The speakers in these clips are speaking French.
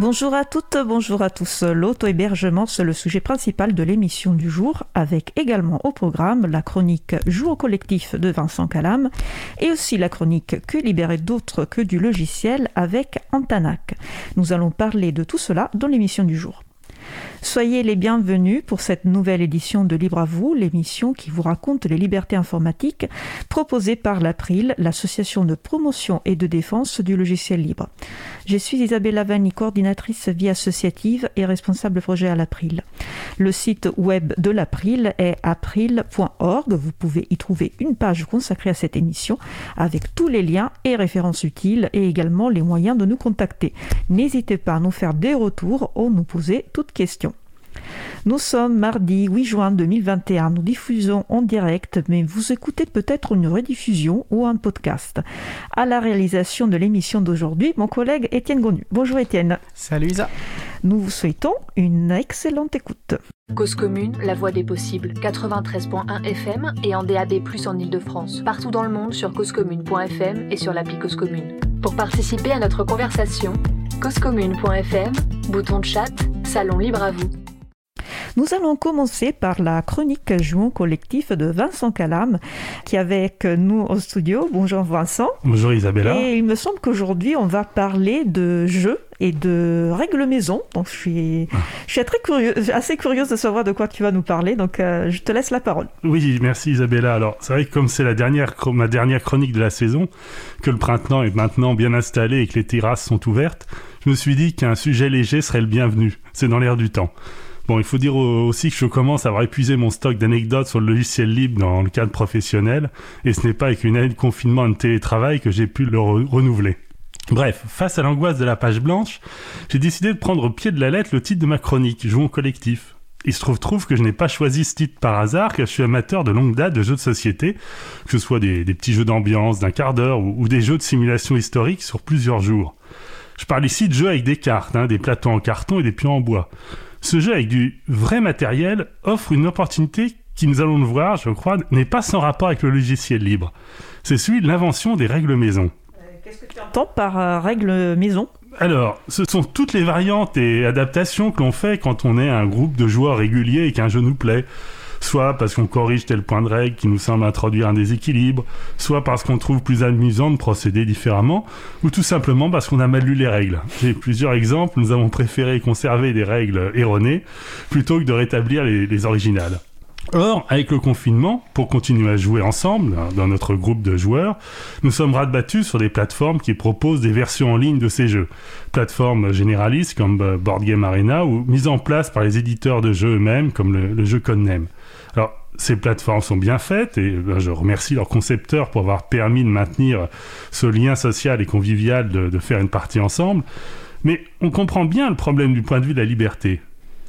Bonjour à toutes, bonjour à tous. L'auto-hébergement, c'est le sujet principal de l'émission du jour, avec également au programme la chronique Joue au collectif de Vincent Calam et aussi la chronique Que libérer d'autres que du logiciel avec Antanac. Nous allons parler de tout cela dans l'émission du jour. Soyez les bienvenus pour cette nouvelle édition de Libre à vous, l'émission qui vous raconte les libertés informatiques proposée par l'April, l'association de promotion et de défense du logiciel libre. Je suis Isabella Vanni, coordinatrice vie associative et responsable projet à l'April. Le site web de l'April est april.org. Vous pouvez y trouver une page consacrée à cette émission avec tous les liens et références utiles et également les moyens de nous contacter. N'hésitez pas à nous faire des retours ou nous poser toutes questions. Nous sommes mardi 8 juin 2021. Nous diffusons en direct, mais vous écoutez peut-être une rediffusion ou un podcast. À la réalisation de l'émission d'aujourd'hui, mon collègue Étienne Gonu. Bonjour Étienne. Salut Isa. Nous vous souhaitons une excellente écoute. Cause commune, la voix des possibles, 93.1 FM et en DAB+, en Ile-de-France. Partout dans le monde sur causecommune.fm et sur l'appli Cause Commune. Pour participer à notre conversation, causecommune.fm, bouton de chat, salon libre à vous. Nous allons commencer par la chronique Jouons collectif de Vincent Calam, qui est avec nous au studio. Bonjour Vincent. Bonjour Isabella. Et il me semble qu'aujourd'hui, on va parler de jeux et de règles maison. Donc je suis, je suis très curieux, assez curieuse de savoir de quoi tu vas nous parler. Donc euh, je te laisse la parole. Oui, merci Isabella. Alors c'est vrai que comme c'est la dernière, ma dernière chronique de la saison, que le printemps est maintenant bien installé et que les terrasses sont ouvertes, je me suis dit qu'un sujet léger serait le bienvenu. C'est dans l'air du temps. Bon, il faut dire aussi que je commence à avoir épuisé mon stock d'anecdotes sur le logiciel libre dans le cadre professionnel, et ce n'est pas avec une année de confinement et de télétravail que j'ai pu le renouveler. Bref, face à l'angoisse de la page blanche, j'ai décidé de prendre au pied de la lettre le titre de ma chronique, Jouons collectif. Il se trouve, trouve que je n'ai pas choisi ce titre par hasard, car je suis amateur de longue date de jeux de société, que ce soit des, petits jeux d'ambiance d'un quart d'heure ou, des jeux de simulation historique sur plusieurs jours. Je parle ici de jeux avec des cartes, hein, des plateaux en carton et des pions en bois. Ce jeu avec du vrai matériel offre une opportunité qui, nous allons le voir, je crois, n'est pas sans rapport avec le logiciel libre. C'est celui de l'invention des règles maison. Euh, qu'est-ce que tu entends par euh, règles maison? Alors, ce sont toutes les variantes et adaptations que l'on fait quand on est un groupe de joueurs réguliers et qu'un jeu nous plaît soit parce qu'on corrige tel point de règle qui nous semble introduire un déséquilibre, soit parce qu'on trouve plus amusant de procéder différemment, ou tout simplement parce qu'on a mal lu les règles. J'ai plusieurs exemples, nous avons préféré conserver des règles erronées plutôt que de rétablir les, originales. Or, avec le confinement, pour continuer à jouer ensemble, hein, dans notre groupe de joueurs, nous sommes rabattus sur des plateformes qui proposent des versions en ligne de ces jeux. Plateformes généralistes comme euh, Board Game Arena ou mises en place par les éditeurs de jeux eux-mêmes comme le, le jeu Codename. Alors, ces plateformes sont bien faites et ben, je remercie leurs concepteurs pour avoir permis de maintenir ce lien social et convivial de, faire une partie ensemble. Mais on comprend bien le problème du point de vue de la liberté.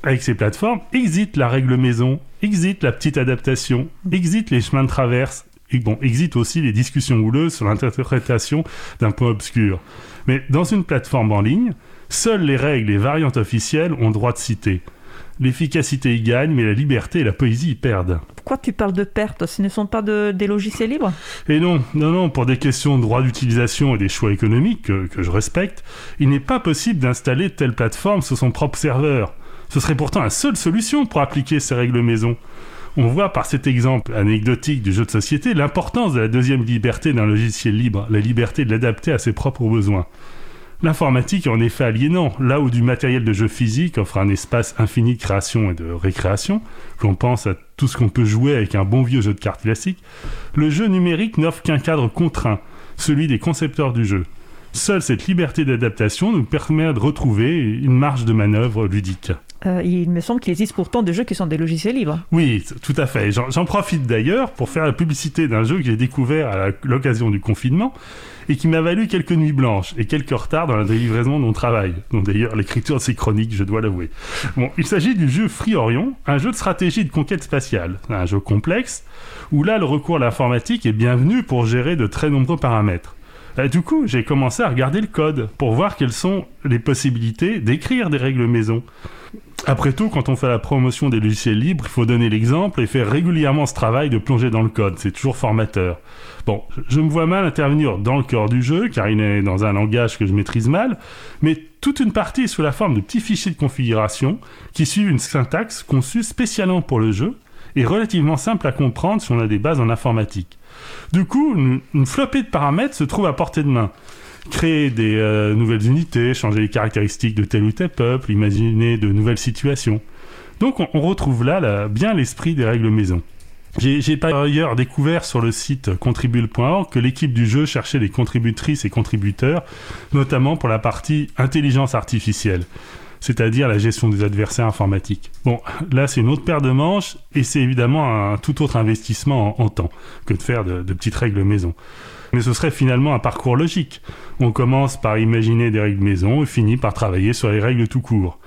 Avec ces plateformes, exit la règle maison, exit la petite adaptation, exit les chemins de traverse, et bon, exit aussi les discussions houleuses sur l'interprétation d'un point obscur. Mais dans une plateforme en ligne, seules les règles et variantes officielles ont droit de citer. L'efficacité y gagne, mais la liberté et la poésie y perdent. Pourquoi tu parles de perte Ce ne sont pas des logiciels libres? Et non, non, non, pour des questions de droit d'utilisation et des choix économiques que, que je respecte, il n'est pas possible d'installer telle plateforme sur son propre serveur. Ce serait pourtant la seule solution pour appliquer ces règles maison. On voit par cet exemple anecdotique du jeu de société l'importance de la deuxième liberté d'un logiciel libre, la liberté de l'adapter à ses propres besoins. L'informatique est en effet aliénant, là où du matériel de jeu physique offre un espace infini de création et de récréation, qu'on pense à tout ce qu'on peut jouer avec un bon vieux jeu de cartes classique, le jeu numérique n'offre qu'un cadre contraint, celui des concepteurs du jeu. Seule cette liberté d'adaptation nous permet de retrouver une marge de manœuvre ludique. Euh, il me semble qu'il existe pourtant des jeux qui sont des logiciels libres. Oui, tout à fait. J'en profite d'ailleurs pour faire la publicité d'un jeu que j'ai découvert à l'occasion du confinement et qui m'a valu quelques nuits blanches et quelques retards dans la livraison de mon travail, dont d'ailleurs l'écriture de ces chroniques, je dois l'avouer. Bon, il s'agit du jeu Free Orion, un jeu de stratégie de conquête spatiale, un jeu complexe, où là le recours à l'informatique est bienvenu pour gérer de très nombreux paramètres. Bah, du coup, j'ai commencé à regarder le code pour voir quelles sont les possibilités d'écrire des règles maison. Après tout, quand on fait la promotion des logiciels libres, il faut donner l'exemple et faire régulièrement ce travail de plonger dans le code. C'est toujours formateur. Bon, je me vois mal intervenir dans le cœur du jeu, car il est dans un langage que je maîtrise mal, mais toute une partie est sous la forme de petits fichiers de configuration qui suivent une syntaxe conçue spécialement pour le jeu et relativement simple à comprendre si on a des bases en informatique. Du coup, une, une flopée de paramètres se trouve à portée de main créer des euh, nouvelles unités, changer les caractéristiques de tel ou tel peuple, imaginer de nouvelles situations. Donc on, retrouve là, bien l'esprit des règles maison. J'ai par ailleurs découvert sur le site contribule.org que l'équipe du jeu cherchait des contributrices et contributeurs, notamment pour la partie intelligence artificielle, c'est-à-dire la gestion des adversaires informatiques. Bon, là c'est une autre paire de manches et c'est évidemment un tout autre investissement en, temps que de faire de petites règles maison. Mais ce serait finalement un parcours logique. On commence par imaginer des règles maison et finit par travailler sur les règles tout court.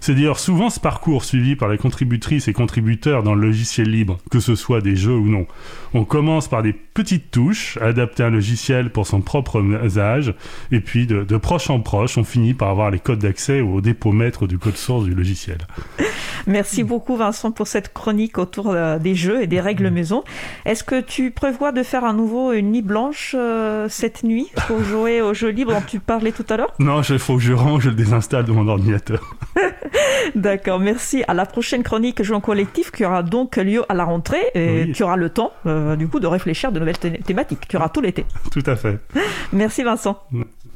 C'est d'ailleurs souvent ce parcours suivi par les contributrices et contributeurs dans le logiciel libre, que ce soit des jeux ou non. On commence par des petites touches, adapter un logiciel pour son propre usage, et puis de, proche en proche, on finit par avoir les codes d'accès au dépôt maître du code source du logiciel. Merci beaucoup Vincent pour cette chronique autour euh, des jeux et des règles maison. Est-ce que tu prévois de faire à nouveau une nuit blanche euh, cette nuit pour jouer aux jeux libres dont tu parlais tout à l'heure? Non, il faut que je range, je le désinstalle de mon ordinateur. D'accord, merci. À la prochaine chronique Jouons collectif qui aura donc lieu à la rentrée et tu auras le temps euh, du coup de réfléchir de nouvelles thématiques. Tu auras tout l'été. Tout à fait. Merci Vincent.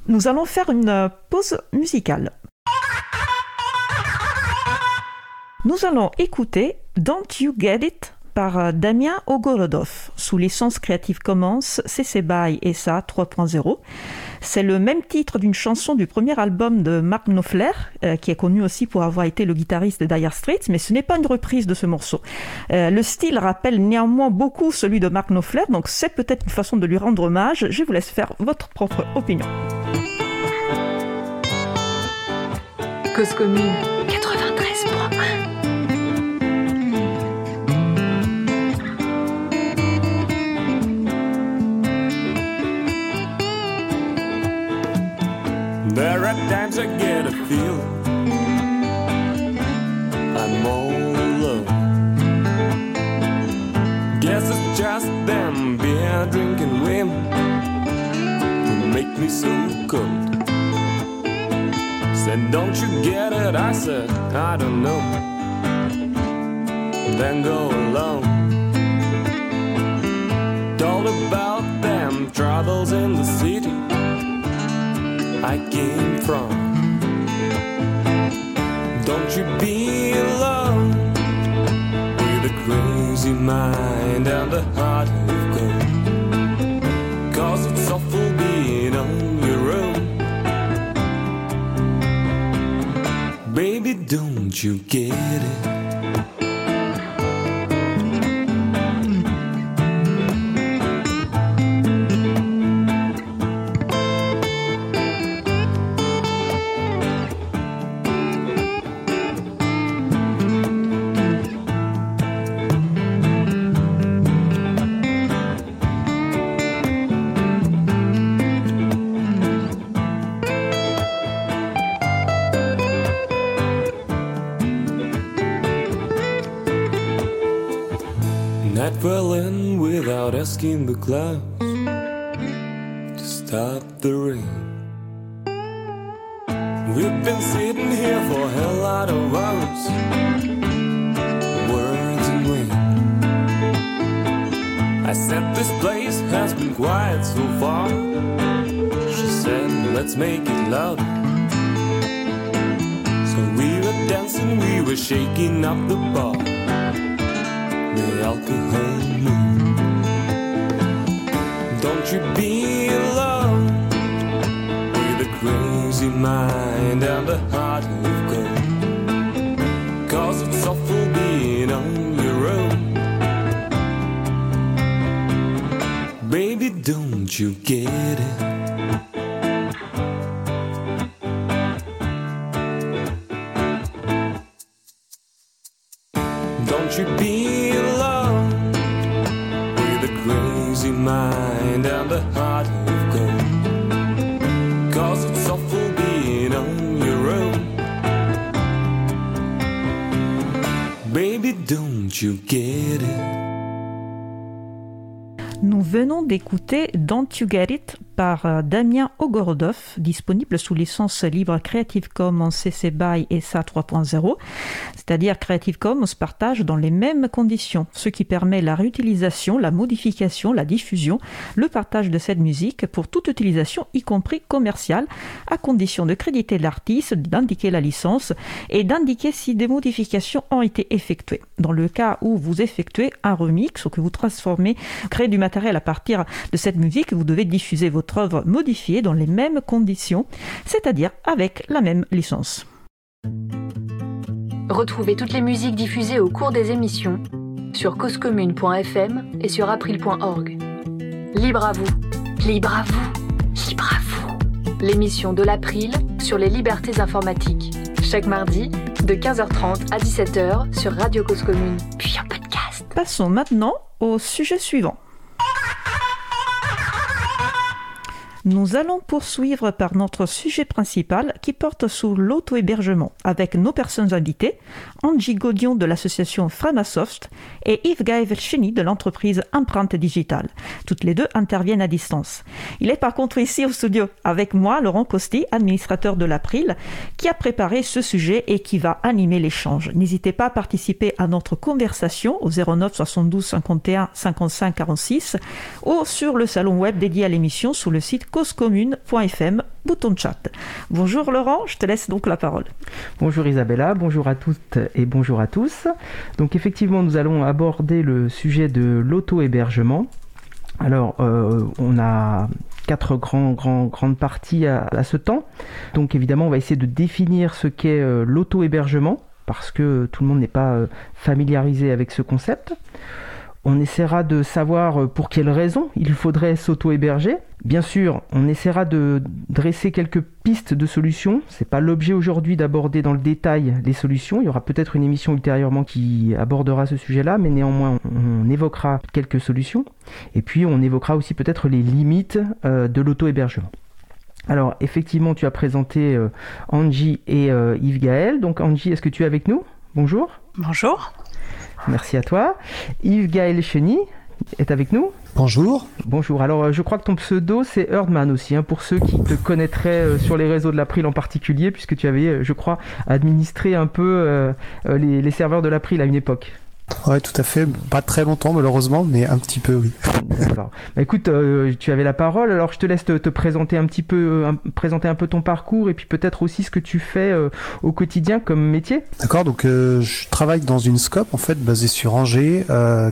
Nous allons faire une euh, pause musicale. Nous allons écouter Don't You Get It par euh, Damien Ogorodov sous licence Creative Commons CC BY SA 3.0. C'est le même titre d'une chanson du premier album de Mark Knopfler, euh, qui est connu aussi pour avoir été le guitariste de Dire Straits, mais ce n'est pas une reprise de ce morceau. Euh, le style rappelle néanmoins beaucoup celui de Mark Knopfler, donc c'est peut-être une façon de lui rendre hommage. Je vous laisse faire votre propre opinion. Cause commune There are times I get a feel I'm all alone. Guess it's just them beer drinking women who make me so cold. Said, Don't you get it? I said, I don't know. Then go alone. Told about them troubles in the city I came from. Don't you be alone with a crazy mind and a heart of gold. Cause it's awful being on your own. Baby, don't you get Don't You Get It par euh, Damien Disponible sous licence libre Creative Commons CC BY et SA 3.0, c'est-à-dire Creative Commons partage dans les mêmes conditions, ce qui permet la réutilisation, la modification, la diffusion, le partage de cette musique pour toute utilisation, y compris commerciale, à condition de créditer l'artiste, d'indiquer la licence et d'indiquer si des modifications ont été effectuées. Dans le cas où vous effectuez un remix ou que vous transformez, créez du matériel à partir de cette musique, vous devez diffuser votre œuvre modifiée dans les mêmes conditions, c'est-à-dire avec la même licence. Retrouvez toutes les musiques diffusées au cours des émissions sur causecommune.fm et sur april.org. Libre à vous, libre à vous, libre à vous. L'émission de l'April sur les libertés informatiques. Chaque mardi, de 15h30 à 17h sur Radio Cause Commune, puis en podcast. Passons maintenant au sujet suivant. Nous allons poursuivre par notre sujet principal qui porte sur l'auto-hébergement avec nos personnes invitées, Angie Godion de l'association Framasoft et Yves Gaël Cheny de l'entreprise Empreinte Digitale. Toutes les deux interviennent à distance. Il est par contre ici au studio avec moi, Laurent Costi, administrateur de l'April, qui a préparé ce sujet et qui va animer l'échange. N'hésitez pas à participer à notre conversation au 09 72 51 55 46 ou sur le salon web dédié à l'émission sur le site causecommune.fm, bouton chat. Bonjour Laurent, je te laisse donc la parole. Bonjour Isabella, bonjour à toutes et bonjour à tous. Donc effectivement, nous allons aborder le sujet de l'auto-hébergement. Alors, euh, on a quatre grands, grandes parties à, à, ce temps. Donc évidemment, on va essayer de définir ce qu'est euh, l'auto-hébergement, parce que tout le monde n'est pas euh, familiarisé avec ce concept. On essaiera de savoir pour quelles raisons il faudrait s'auto-héberger. Bien sûr, on essaiera de dresser quelques pistes de solutions. C'est pas l'objet aujourd'hui d'aborder dans le détail les solutions. Il y aura peut-être une émission ultérieurement qui abordera ce sujet-là, mais néanmoins, on évoquera quelques solutions. Et puis, on évoquera aussi peut-être les limites euh, de l'auto-hébergement. Alors, effectivement, tu as présenté euh, Angie et euh, Yves Gaël. Donc, Angie, est-ce que tu es avec nous? Bonjour. Bonjour. Merci à toi. Yves Gaël Cheny est avec nous. Bonjour. Bonjour. Alors, je crois que ton pseudo, c'est Erdman aussi, hein, pour ceux qui te connaîtraient euh, sur les réseaux de l'April en particulier, puisque tu avais, euh, je crois, administré un peu euh, les, les, serveurs de l'April à une époque. Ouais, tout à fait. Pas très longtemps, malheureusement, mais un petit peu, oui. D'accord. Bah, écoute, euh, tu avais la parole, alors je te laisse te, te présenter un petit peu, un, présenter un peu ton parcours et puis peut-être aussi ce que tu fais euh, au quotidien comme métier. D'accord. Donc, euh, je travaille dans une scope en fait basée sur Angers,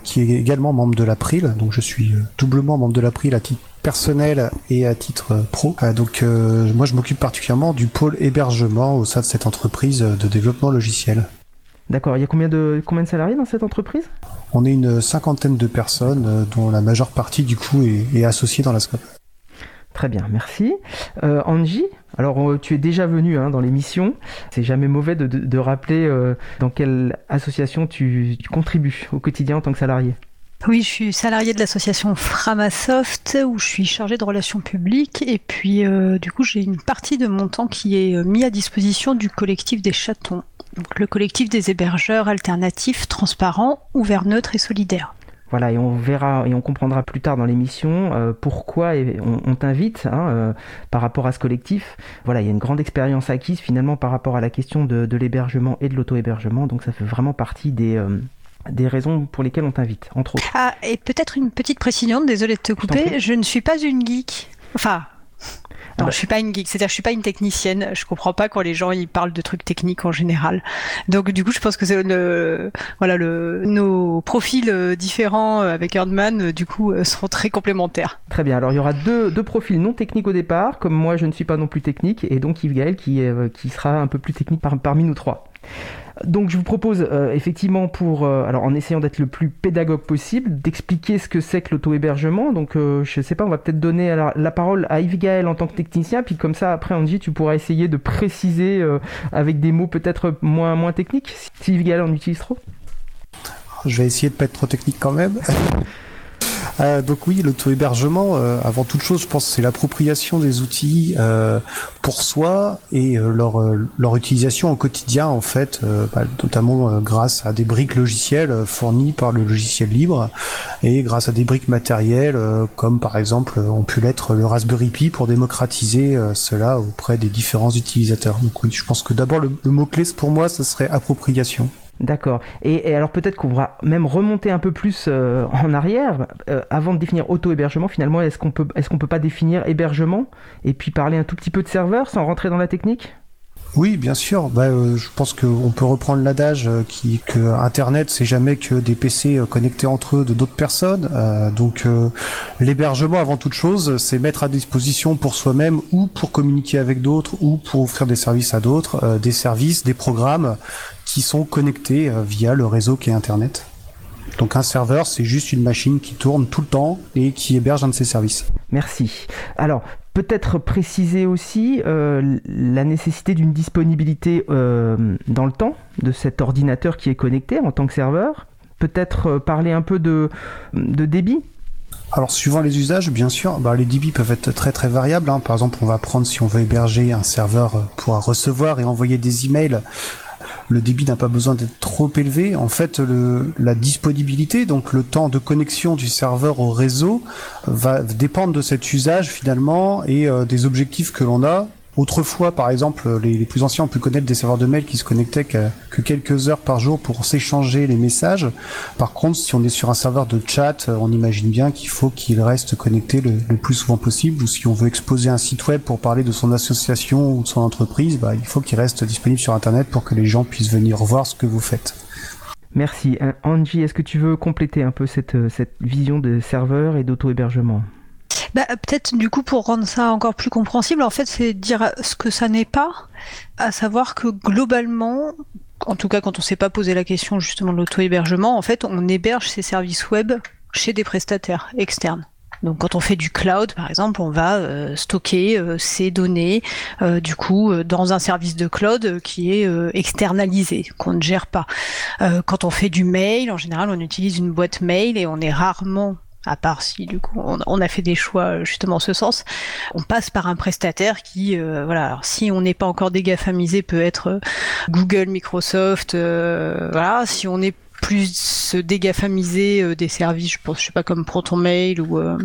qui est également membre de l'April. Donc, je suis doublement membre de l'April à titre personnel et à titre pro. Euh, donc euh, moi je m'occupe particulièrement du pôle hébergement au sein de cette entreprise de développement logiciel. D'accord, il y a combien de, combien de salariés dans cette entreprise? On est une cinquantaine de personnes euh, dont la majeure partie du coup est, est associée dans la scope. Très bien, merci. Euh, Angie, alors tu es déjà venu hein, dans l'émission. C'est jamais mauvais de, de, de rappeler euh, dans quelle association tu, tu contribues au quotidien en tant que salarié. Oui, je suis salarié de l'association Framasoft où je suis chargée de relations publiques et puis euh, du coup j'ai une partie de mon temps qui est mis à disposition du collectif des chatons. Donc le collectif des hébergeurs alternatifs, transparents, ouverts, neutres et solidaires. Voilà, et on verra et on comprendra plus tard dans l'émission euh, pourquoi on, on t'invite hein, euh, par rapport à ce collectif. Voilà, il y a une grande expérience acquise finalement par rapport à la question de, de l'hébergement et de l'auto-hébergement, donc ça fait vraiment partie des, euh, des raisons pour lesquelles on t'invite, entre autres. Ah, et peut-être une petite précision, désolé de te couper, je ne suis pas une geek. Enfin, non, je suis pas une geek, c'est-à-dire je suis pas une technicienne. Je comprends pas quand les gens ils parlent de trucs techniques en général. Donc du coup, je pense que c'est le voilà le nos profils différents avec Erdman du coup seront très complémentaires. Très bien. Alors il y aura deux, deux profils non techniques au départ, comme moi je ne suis pas non plus technique, et donc Yves Gaël qui qui sera un peu plus technique par, parmi nous trois. Donc je vous propose euh, effectivement pour, euh, alors en essayant d'être le plus pédagogue possible, d'expliquer ce que c'est que l'auto-hébergement. Donc euh, je sais pas, on va peut-être donner la, parole à Yves Gaël en tant que technicien, puis comme ça après Angie, tu pourras essayer de préciser euh, avec des mots peut-être moins, moins techniques, si Yves Gaël en utilise trop. Je vais essayer de pas être trop technique quand même. Euh, donc oui, l'auto-hébergement, euh, avant toute chose, je pense que c'est l'appropriation des outils euh, pour soi et leur, leur utilisation au quotidien, en fait, bah, notamment grâce à des briques logicielles fournies par le logiciel libre et grâce à des briques matérielles, comme par exemple ont pu l'être le Raspberry Pi pour démocratiser cela auprès des différents utilisateurs. Donc oui, je pense que d'abord le, le mot-clé pour moi, ce serait appropriation. D'accord. Et, alors peut-être qu'on va même remonter un peu plus euh, en arrière, euh, avant de définir auto-hébergement, finalement, est-ce qu'on peut, est-ce qu'on peut pas définir hébergement et puis parler un tout petit peu de serveur sans rentrer dans la technique? Oui, bien sûr. Bah, euh, je pense qu'on peut reprendre l'adage qui que Internet c'est jamais que des PC connectés entre eux de d'autres personnes. donc l'hébergement avant toute chose, c'est mettre à disposition pour soi-même ou pour communiquer avec d'autres ou pour offrir des services à d'autres, des services, des programmes qui sont connectés euh, via le réseau qui est Internet. Donc un serveur, c'est juste une machine qui tourne tout le temps et qui héberge un de ses services. Merci. Alors, peut-être préciser aussi euh, la nécessité d'une disponibilité euh, dans le temps de cet ordinateur qui est connecté en tant que serveur. Peut-être parler un peu de, de débit alors suivant les usages, bien sûr, bah, les débits peuvent être très très variables. Hein. Par exemple, on va prendre si on veut héberger un serveur pour recevoir et envoyer des emails le débit n'a pas besoin d'être trop élevé. En fait, le, la disponibilité, donc le temps de connexion du serveur au réseau, va dépendre de cet usage finalement et euh, des objectifs que l'on a Autrefois, par exemple, les, plus anciens ont pu connaître des serveurs de mail qui se connectaient que, quelques heures par jour pour s'échanger les messages. Par contre, si on est sur un serveur de chat, on imagine bien qu'il faut qu'il reste connecté le, plus souvent possible. Ou si on veut exposer un site web pour parler de son association ou de son entreprise, bah, il faut qu'il reste disponible sur Internet pour que les gens puissent venir voir ce que vous faites. Merci. Euh, Angie, est-ce que tu veux compléter un peu cette, euh, cette vision de serveur et d'auto-hébergement? Bah, Peut-être du coup pour rendre ça encore plus compréhensible, en fait c'est dire ce que ça n'est pas, à savoir que globalement, en tout cas quand on ne s'est pas posé la question justement de l'auto-hébergement, en fait on héberge ses services web chez des prestataires externes. Donc quand on fait du cloud, par exemple, on va euh, stocker euh, ces données euh, du coup dans un service de cloud qui est externalisé, qu'on ne gère pas. quand on fait du mail, en général, on utilise une boîte mail et on est rarement à part si du coup on, a fait des choix euh, justement en ce sens, on passe par un prestataire qui, euh, voilà, si on n'est pas encore dégafamisé, peut être euh, Google, Microsoft, voilà, si on est plus dégafamiser euh, des services, je pense, je sais pas comme ProtonMail ou euh,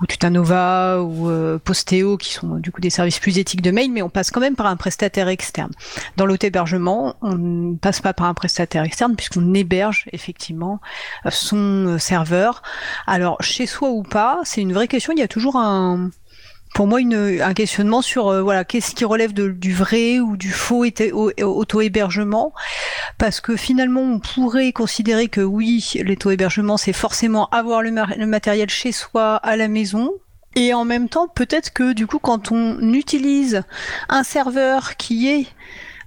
ou Tutanova ou euh, Posteo qui sont du coup des services plus éthiques de mail, mais on passe quand même par un prestataire externe. Dans l'auto-hébergement, on ne passe pas par un prestataire externe puisqu'on héberge effectivement son serveur. Alors chez soi ou pas, c'est une vraie question. Il y a toujours un pour moi un questionnement sur euh, voilà qu'est-ce qui relève du vrai ou du faux auto-hébergement? Parce que finalement on pourrait considérer que oui l'auto-hébergement c'est forcément avoir le matériel chez soi à la maison. Et en même temps peut-être que du coup quand on utilise un serveur qui est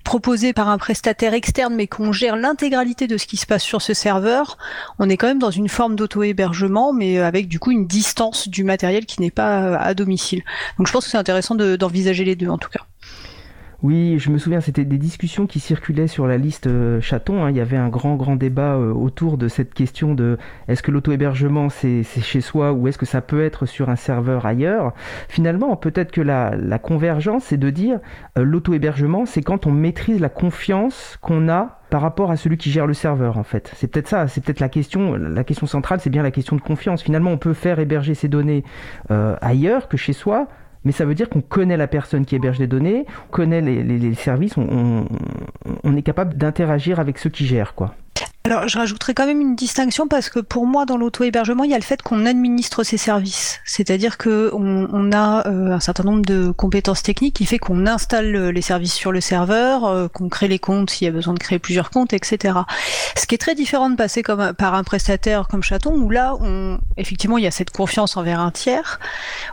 proposé par un prestataire externe, mais qu'on gère l'intégralité de ce qui se passe sur ce serveur, on est quand même dans une forme d'auto-hébergement, mais avec du coup une distance du matériel qui n'est pas à domicile. Donc je pense que c'est intéressant d'envisager les deux en tout cas. Oui, je me souviens, c'était des discussions qui circulaient sur la liste euh, chaton. Hein. Il y avait un grand, grand débat euh, autour de cette question de est-ce que l'auto-hébergement c'est chez soi ou est-ce que ça peut être sur un serveur ailleurs? Finalement, peut-être que la, convergence, c'est de dire euh, l'auto-hébergement, c'est quand on maîtrise la confiance qu'on a par rapport à celui qui gère le serveur en fait. C'est peut-être ça, c'est peut-être la question, la question centrale, c'est bien la question de confiance. Finalement, on peut faire héberger ses données ailleurs que chez soi, mais ça veut dire qu'on connaît la personne qui héberge les données, on connaît les, services, on, on, est capable d'interagir avec ceux qui gèrent, quoi. Alors, je rajouterais quand même une distinction parce que pour moi, dans l'auto-hébergement, il y a le fait qu'on administre ses services. C'est-à-dire que on, a euh, un certain nombre de compétences techniques qui fait qu'on installe euh, les services sur le serveur, euh, qu'on crée les comptes s'il y a besoin de créer plusieurs comptes, etc. Ce qui est très différent de passer comme par un prestataire comme Chaton, où là, on, effectivement, il y a cette confiance envers un tiers,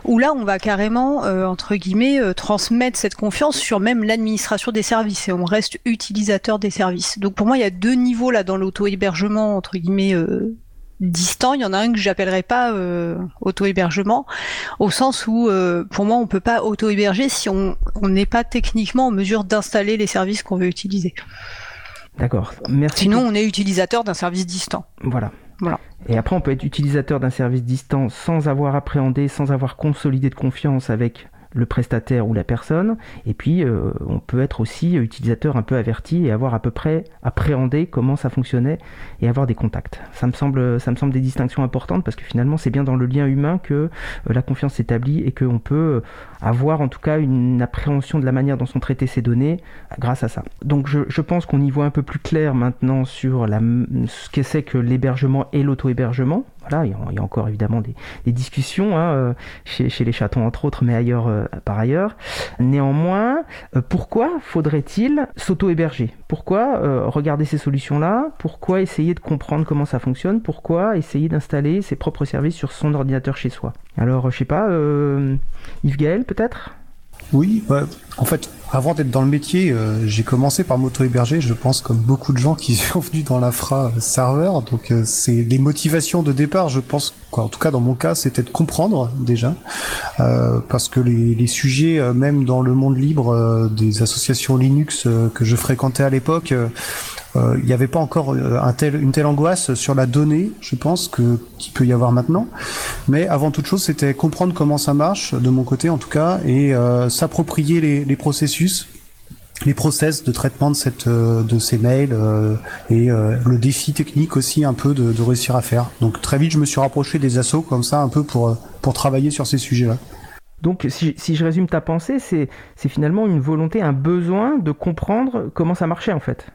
où là, on va carrément, entre guillemets, transmettre cette confiance sur même l'administration des services et on reste utilisateur des services. Donc pour moi, il y a deux niveaux là dans l'auto hébergement entre guillemets euh, distant, il y en a un que j'appellerais pas euh, auto-hébergement, au sens où euh, pour moi on peut pas auto-héberger si on n'est pas techniquement en mesure d'installer les services qu'on veut utiliser. D'accord. Merci. Sinon, on est utilisateur d'un service distant. Voilà. Voilà. Et après, on peut être utilisateur d'un service distant sans avoir appréhendé, sans avoir consolidé de confiance avec le prestataire ou la personne. Et puis, euh, on peut être aussi utilisateur un peu averti et avoir à peu près appréhendé comment ça fonctionnait et avoir des contacts. Ça me semble, des distinctions importantes parce que finalement, c'est bien dans le lien humain que euh, la confiance s'établit et qu'on peut avoir en tout cas une appréhension de la manière dont sont traitées ces données grâce à ça. Donc, je, je pense qu'on y voit un peu plus clair maintenant sur la, ce que c'est que l'hébergement et l'auto-hébergement. Voilà, il y, a, encore évidemment des, discussions hein, euh, chez, les chatons entre autres, mais ailleurs euh, par ailleurs. Néanmoins, euh, pourquoi faudrait-il s'auto-héberger? Pourquoi regarder ces solutions-là? Pourquoi essayer de comprendre comment ça fonctionne? Pourquoi essayer d'installer ses propres services sur son ordinateur chez soi? Alors, je sais pas, Yves Gaël peut-être? Oui, bah, en fait, avant d'être dans le métier, euh, j'ai commencé par m'auto-héberger, je pense, comme beaucoup de gens qui sont venus dans l'infra serveur. Donc, euh, c'est les motivations de départ, je pense, quoi, en tout cas dans mon cas, c'était de comprendre déjà, euh, parce que les, les sujets, euh, même dans le monde libre euh, des associations Linux que je fréquentais à l'époque, il n'y avait pas encore un tel, une telle angoisse sur la donnée, je pense, que qu'il peut y avoir maintenant. Mais avant toute chose, c'était comprendre comment ça marche, de mon côté en tout cas, et s'approprier les, les processus les process de traitement de cette de ces mails euh, et euh, le défi technique aussi un peu de, de, réussir à faire. Donc très vite je me suis rapproché des assos comme ça un peu pour pour travailler sur ces sujets-là. Donc si, si, je résume ta pensée, c'est c'est finalement une volonté, un besoin de comprendre comment ça marchait en fait.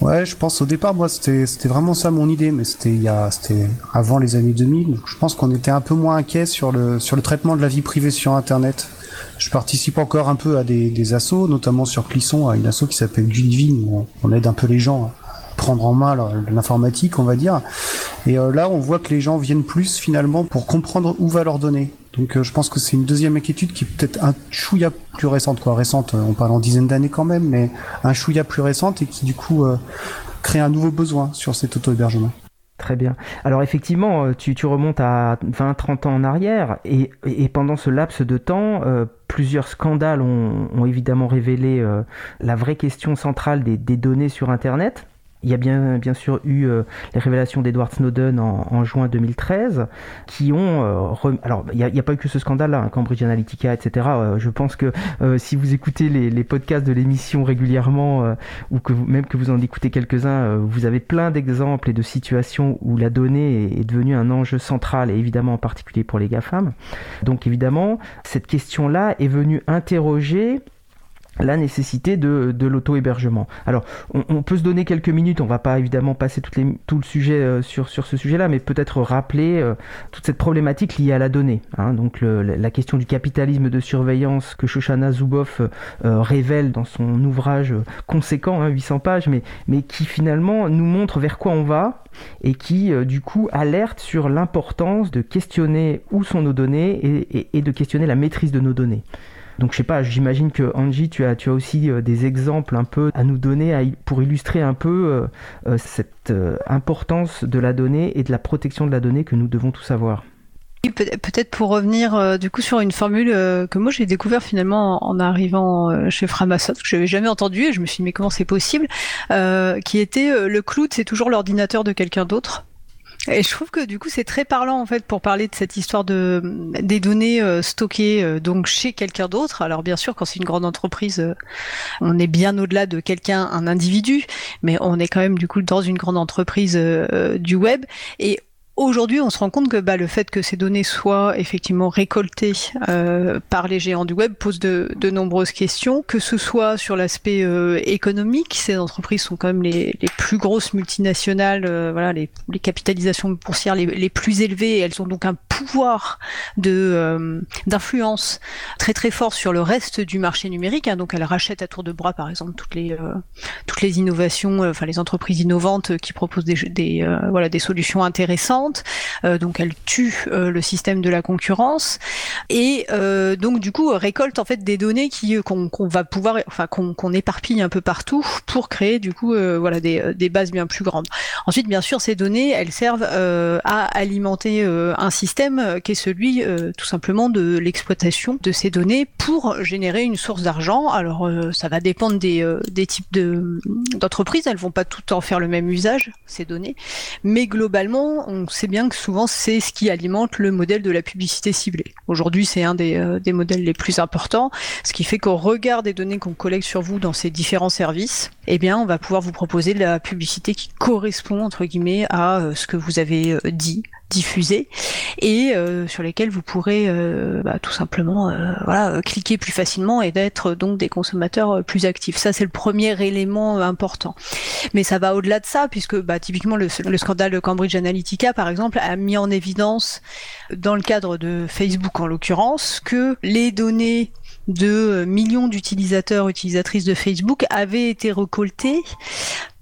Ouais, je pense au départ, moi, c'était c'était vraiment ça mon idée, mais c'était il y a c'était avant les années 2000. Donc je pense qu'on était un peu moins inquiet sur le sur le traitement de la vie privée sur Internet. Je participe encore un peu à des, des notamment sur Clisson, à une asso qui s'appelle Du Living, où on, aide un peu les gens à prendre en main l'informatique, on va dire. Et euh, là, on voit que les gens viennent plus finalement pour comprendre où va leur donner. Donc euh, je pense que c'est une deuxième inquiétude qui est peut-être un chouïa plus récente, quoi. Récente, on parle en dizaines d'années quand même, mais un chouïa plus récente et qui du coup euh, crée un nouveau besoin sur cet auto-hébergement. Très bien. Alors effectivement, tu, tu remontes à 20-30 ans en arrière et, et, pendant ce laps de temps, euh, plusieurs scandales ont, ont évidemment révélé euh, la vraie question centrale des, des, données sur Internet. Il y a bien, bien sûr eu euh, les révélations d'Edward Snowden en, en, juin 2013, qui ont... Euh, rem... Alors, il n'y a, a, pas eu que ce scandale-là, hein, Cambridge Analytica, etc. Euh, je pense que si vous écoutez les, les podcasts de l'émission régulièrement, ou que vous, même que vous en écoutez quelques-uns, vous avez plein d'exemples et de situations où la donnée est, est devenue un enjeu central, et évidemment en particulier pour les GAFAM. Donc évidemment, cette question-là est venue interroger la nécessité de, l'auto-hébergement. Alors, on, peut se donner quelques minutes, on va pas évidemment passer tout le sujet euh, sur, ce sujet-là, mais peut-être rappeler euh, toute cette problématique liée à la donnée. Hein, donc, la question du capitalisme de surveillance que Shoshana Zuboff euh, révèle dans son ouvrage conséquent, hein, 800 pages, mais, qui finalement nous montre vers quoi on va et qui, du coup, alerte sur l'importance de questionner où sont nos données et de questionner la maîtrise de nos données. Donc je sais pas, j'imagine que Angie, tu as, tu as aussi euh, des exemples un peu à nous donner pour illustrer un peu euh, euh, cette importance de la donnée et de la protection de la donnée que nous devons tous avoir. Peut-être pour revenir du coup sur une formule que moi j'ai découvert finalement en, arrivant chez Framasoft, que je n'avais jamais entendu et je me suis dit mais comment c'est possible, qui était le cloud c'est toujours l'ordinateur de quelqu'un d'autre. Et je trouve que du coup c'est très parlant en fait pour parler de cette histoire de des données euh, stockées euh, donc chez quelqu'un d'autre. Alors bien sûr quand c'est une grande entreprise, euh, on est bien au-delà de quelqu'un, un individu, mais on est quand même du coup dans une grande entreprise du web Aujourd'hui, on se rend compte que bah, le fait que ces données soient effectivement récoltées euh, par les géants du web pose de, de, nombreuses questions, que ce soit sur l'aspect euh, économique, ces entreprises sont quand même les, les plus grosses multinationales, euh, voilà, les, les, capitalisations boursières les, les, plus élevées, et elles ont donc un pouvoir de euh, d'influence très très fort sur le reste du marché numérique. Hein, donc elles rachètent à tour de bras, par exemple, toutes les euh, toutes les innovations, enfin les entreprises innovantes qui proposent des, des voilà des solutions intéressantes performante, donc elle tue le système de la concurrence et donc du coup récolte en fait des données qui qu'on va pouvoir, enfin qu'on éparpille un peu partout pour créer du coup voilà des, bases bien plus grandes. Ensuite, bien sûr, ces données, elles servent à alimenter un système qui est celui tout simplement de l'exploitation de ces données pour générer une source d'argent. Alors ça va dépendre des, types de d'entreprises, elles vont pas tout en faire le même usage ces données, mais globalement, on sait bien que souvent c'est ce qui alimente le modèle de la publicité ciblée. Aujourd'hui, c'est un des, euh, des modèles les plus importants, ce qui fait qu'au regard des données qu'on collecte sur vous dans ces différents services, eh bien, on va pouvoir vous proposer de la publicité qui correspond entre guillemets à euh, ce que vous avez euh, dit, diffusé, et sur lesquels vous pourrez bah, tout simplement cliquer plus facilement et d'être donc des consommateurs plus actifs. Ça, c'est le premier élément important. Mais ça va au-delà de ça, puisque bah, typiquement le, scandale Cambridge Analytica, par exemple, a mis en évidence, dans le cadre de Facebook en l'occurrence, que les données de millions d'utilisateurs, utilisatrices de Facebook avaient été recoltées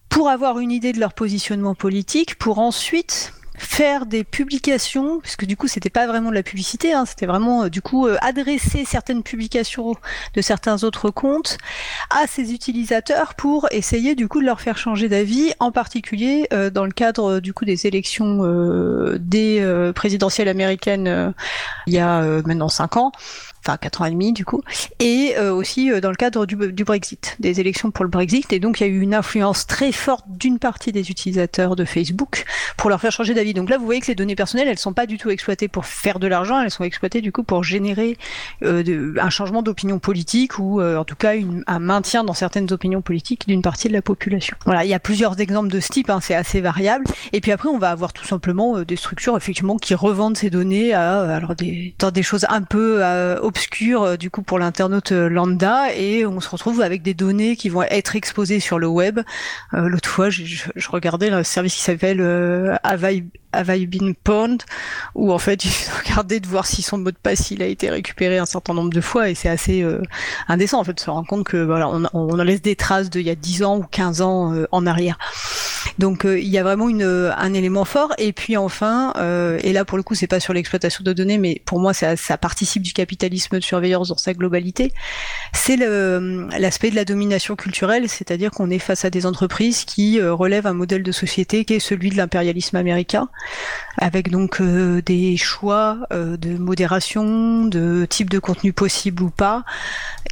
pour avoir une idée de leur positionnement politique, pour ensuite faire des publications, parce que du coup c'était pas vraiment de la publicité, hein, c'était vraiment euh, du coup euh, adresser certaines publications de certains autres comptes à ces utilisateurs pour essayer du coup de leur faire changer d'avis, en particulier euh, dans le cadre du coup des élections des présidentielles américaines il y a maintenant cinq ans enfin 4 ans et demi du coup, et euh, aussi euh, dans le cadre du, du, Brexit, des élections pour le Brexit, et donc il y a eu une influence très forte d'une partie des utilisateurs de Facebook pour leur faire changer d'avis. Donc là, vous voyez que les données personnelles, elles sont pas du tout exploitées pour faire de l'argent, elles sont exploitées du coup pour générer euh, un changement d'opinion politique ou en tout cas une, un maintien dans certaines opinions politiques d'une partie de la population. Voilà, il y a plusieurs exemples de ce type, hein, c'est assez variable. Et puis après, on va avoir tout simplement des structures effectivement qui revendent ces données à alors des dans des choses un peu obscur euh, du coup pour l'internaute euh, lambda et on se retrouve avec des données qui vont être exposées sur le web. Euh, l'autre fois, je, regardais un service qui s'appelle euh, Have I Been Pwned où en fait il faut regarder de voir si son mot de passe il a été récupéré un certain nombre de fois et c'est assez euh, indécent en fait de se rendre compte que voilà on, on laisse des traces d'il y a 10 ans ou 15 ans euh, en arrière. Donc euh, il y a vraiment une, un élément fort. Et puis enfin et là pour le coup c'est pas sur l'exploitation de données mais pour moi ça, ça participe du capitalisme de surveillance dans sa globalité. C'est l'aspect de la domination culturelle c'est-à-dire qu'on est face à des entreprises qui relèvent un modèle de société qui est celui de l'impérialisme américain avec donc euh, des choix euh, de modération, de type de contenu possible ou pas,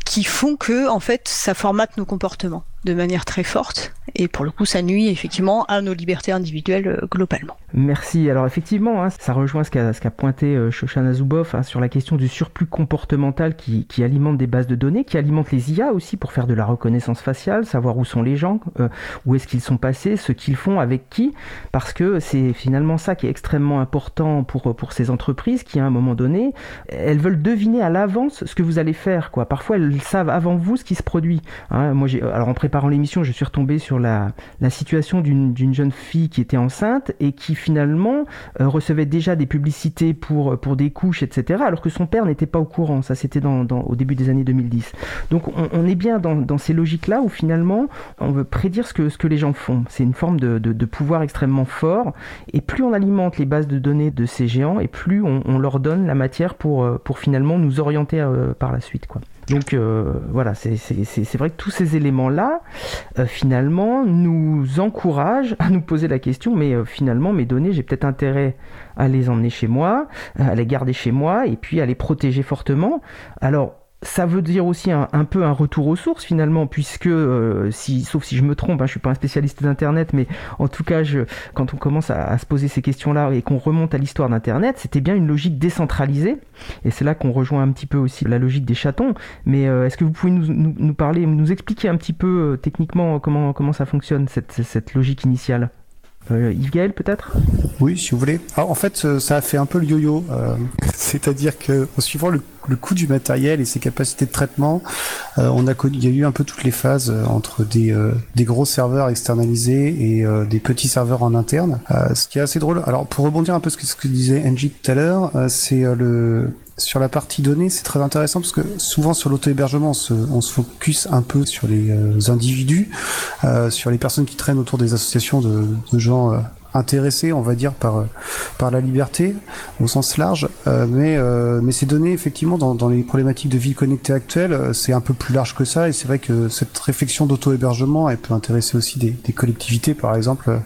qui font que en fait ça formate nos comportements de manière très forte et pour le coup ça nuit effectivement à nos libertés individuelles euh, globalement. Merci. Alors effectivement, hein, ça rejoint ce qu'a ce pointé euh, Shoshana Zuboff hein, sur la question du surplus comportemental qui, qui, alimente des bases de données, qui alimente les IA aussi pour faire de la reconnaissance faciale, savoir où sont les gens, euh, où est-ce qu'ils sont passés, ce qu'ils font, avec qui, parce que c'est finalement ça qui est extrêmement important pour, pour ces entreprises qui à un moment donné, elles veulent deviner à l'avance ce que vous allez faire. Quoi. Parfois elles savent avant vous ce qui se produit. Hein. Moi, alors en préparant l'émission, je suis retombé sur la, situation d'une jeune fille qui était enceinte et qui finalement euh, recevait déjà des publicités pour, pour des couches, etc., alors que son père n'était pas au courant. Ça, c'était au début des années 2010. Donc on, est bien dans, ces logiques-là où finalement on veut prédire ce que, ce que les gens font. C'est une forme de, pouvoir extrêmement fort. Et plus on alimente les bases de données de ces géants, et plus on, leur donne la matière pour, euh, pour finalement nous orienter euh, par la suite. Quoi. Donc euh, voilà, c'est vrai que tous ces éléments-là, euh, finalement, nous encouragent à nous poser la question, mais euh, finalement, mes données, j'ai peut-être intérêt à les emmener chez moi, à les garder chez moi, et puis à les protéger fortement. Alors, ça veut dire aussi un, peu un retour aux sources finalement, puisque euh, si, sauf si je me trompe, hein, je suis pas un spécialiste d'internet, mais en tout cas, je, quand on commence à, se poser ces questions-là et qu'on remonte à l'histoire d'internet, c'était bien une logique décentralisée, et c'est là qu'on rejoint un petit peu aussi la logique des chatons. Mais euh, est-ce que vous pouvez nous, nous, parler, nous expliquer un petit peu euh, techniquement comment comment ça fonctionne cette, cette logique initiale? Euh, Yves Gaël peut-être? Oui, si vous voulez. Alors, en fait, euh, ça a fait un peu le yo-yo. Euh, C'est-à-dire que, en suivant le, coût du matériel et ses capacités de traitement, euh, on a il y a eu un peu toutes les phases entre des, gros serveurs externalisés et des petits serveurs en interne. ce qui est assez drôle. Alors, pour rebondir un peu ce que disait Angie tout à l'heure, c'est le sur la partie données, c'est très intéressant parce que souvent sur l'auto-hébergement, on se, on se focus un peu sur les euh, individus, euh, sur les personnes qui traînent autour des associations de, de gens euh, intéressés, on va dire, par par la liberté au sens large, mais mais ces données effectivement dans, dans les problématiques de ville connectée actuelles, c'est un peu plus large que ça, et c'est vrai que cette réflexion d'auto-hébergement, elle peut intéresser aussi des, des collectivités, par exemple,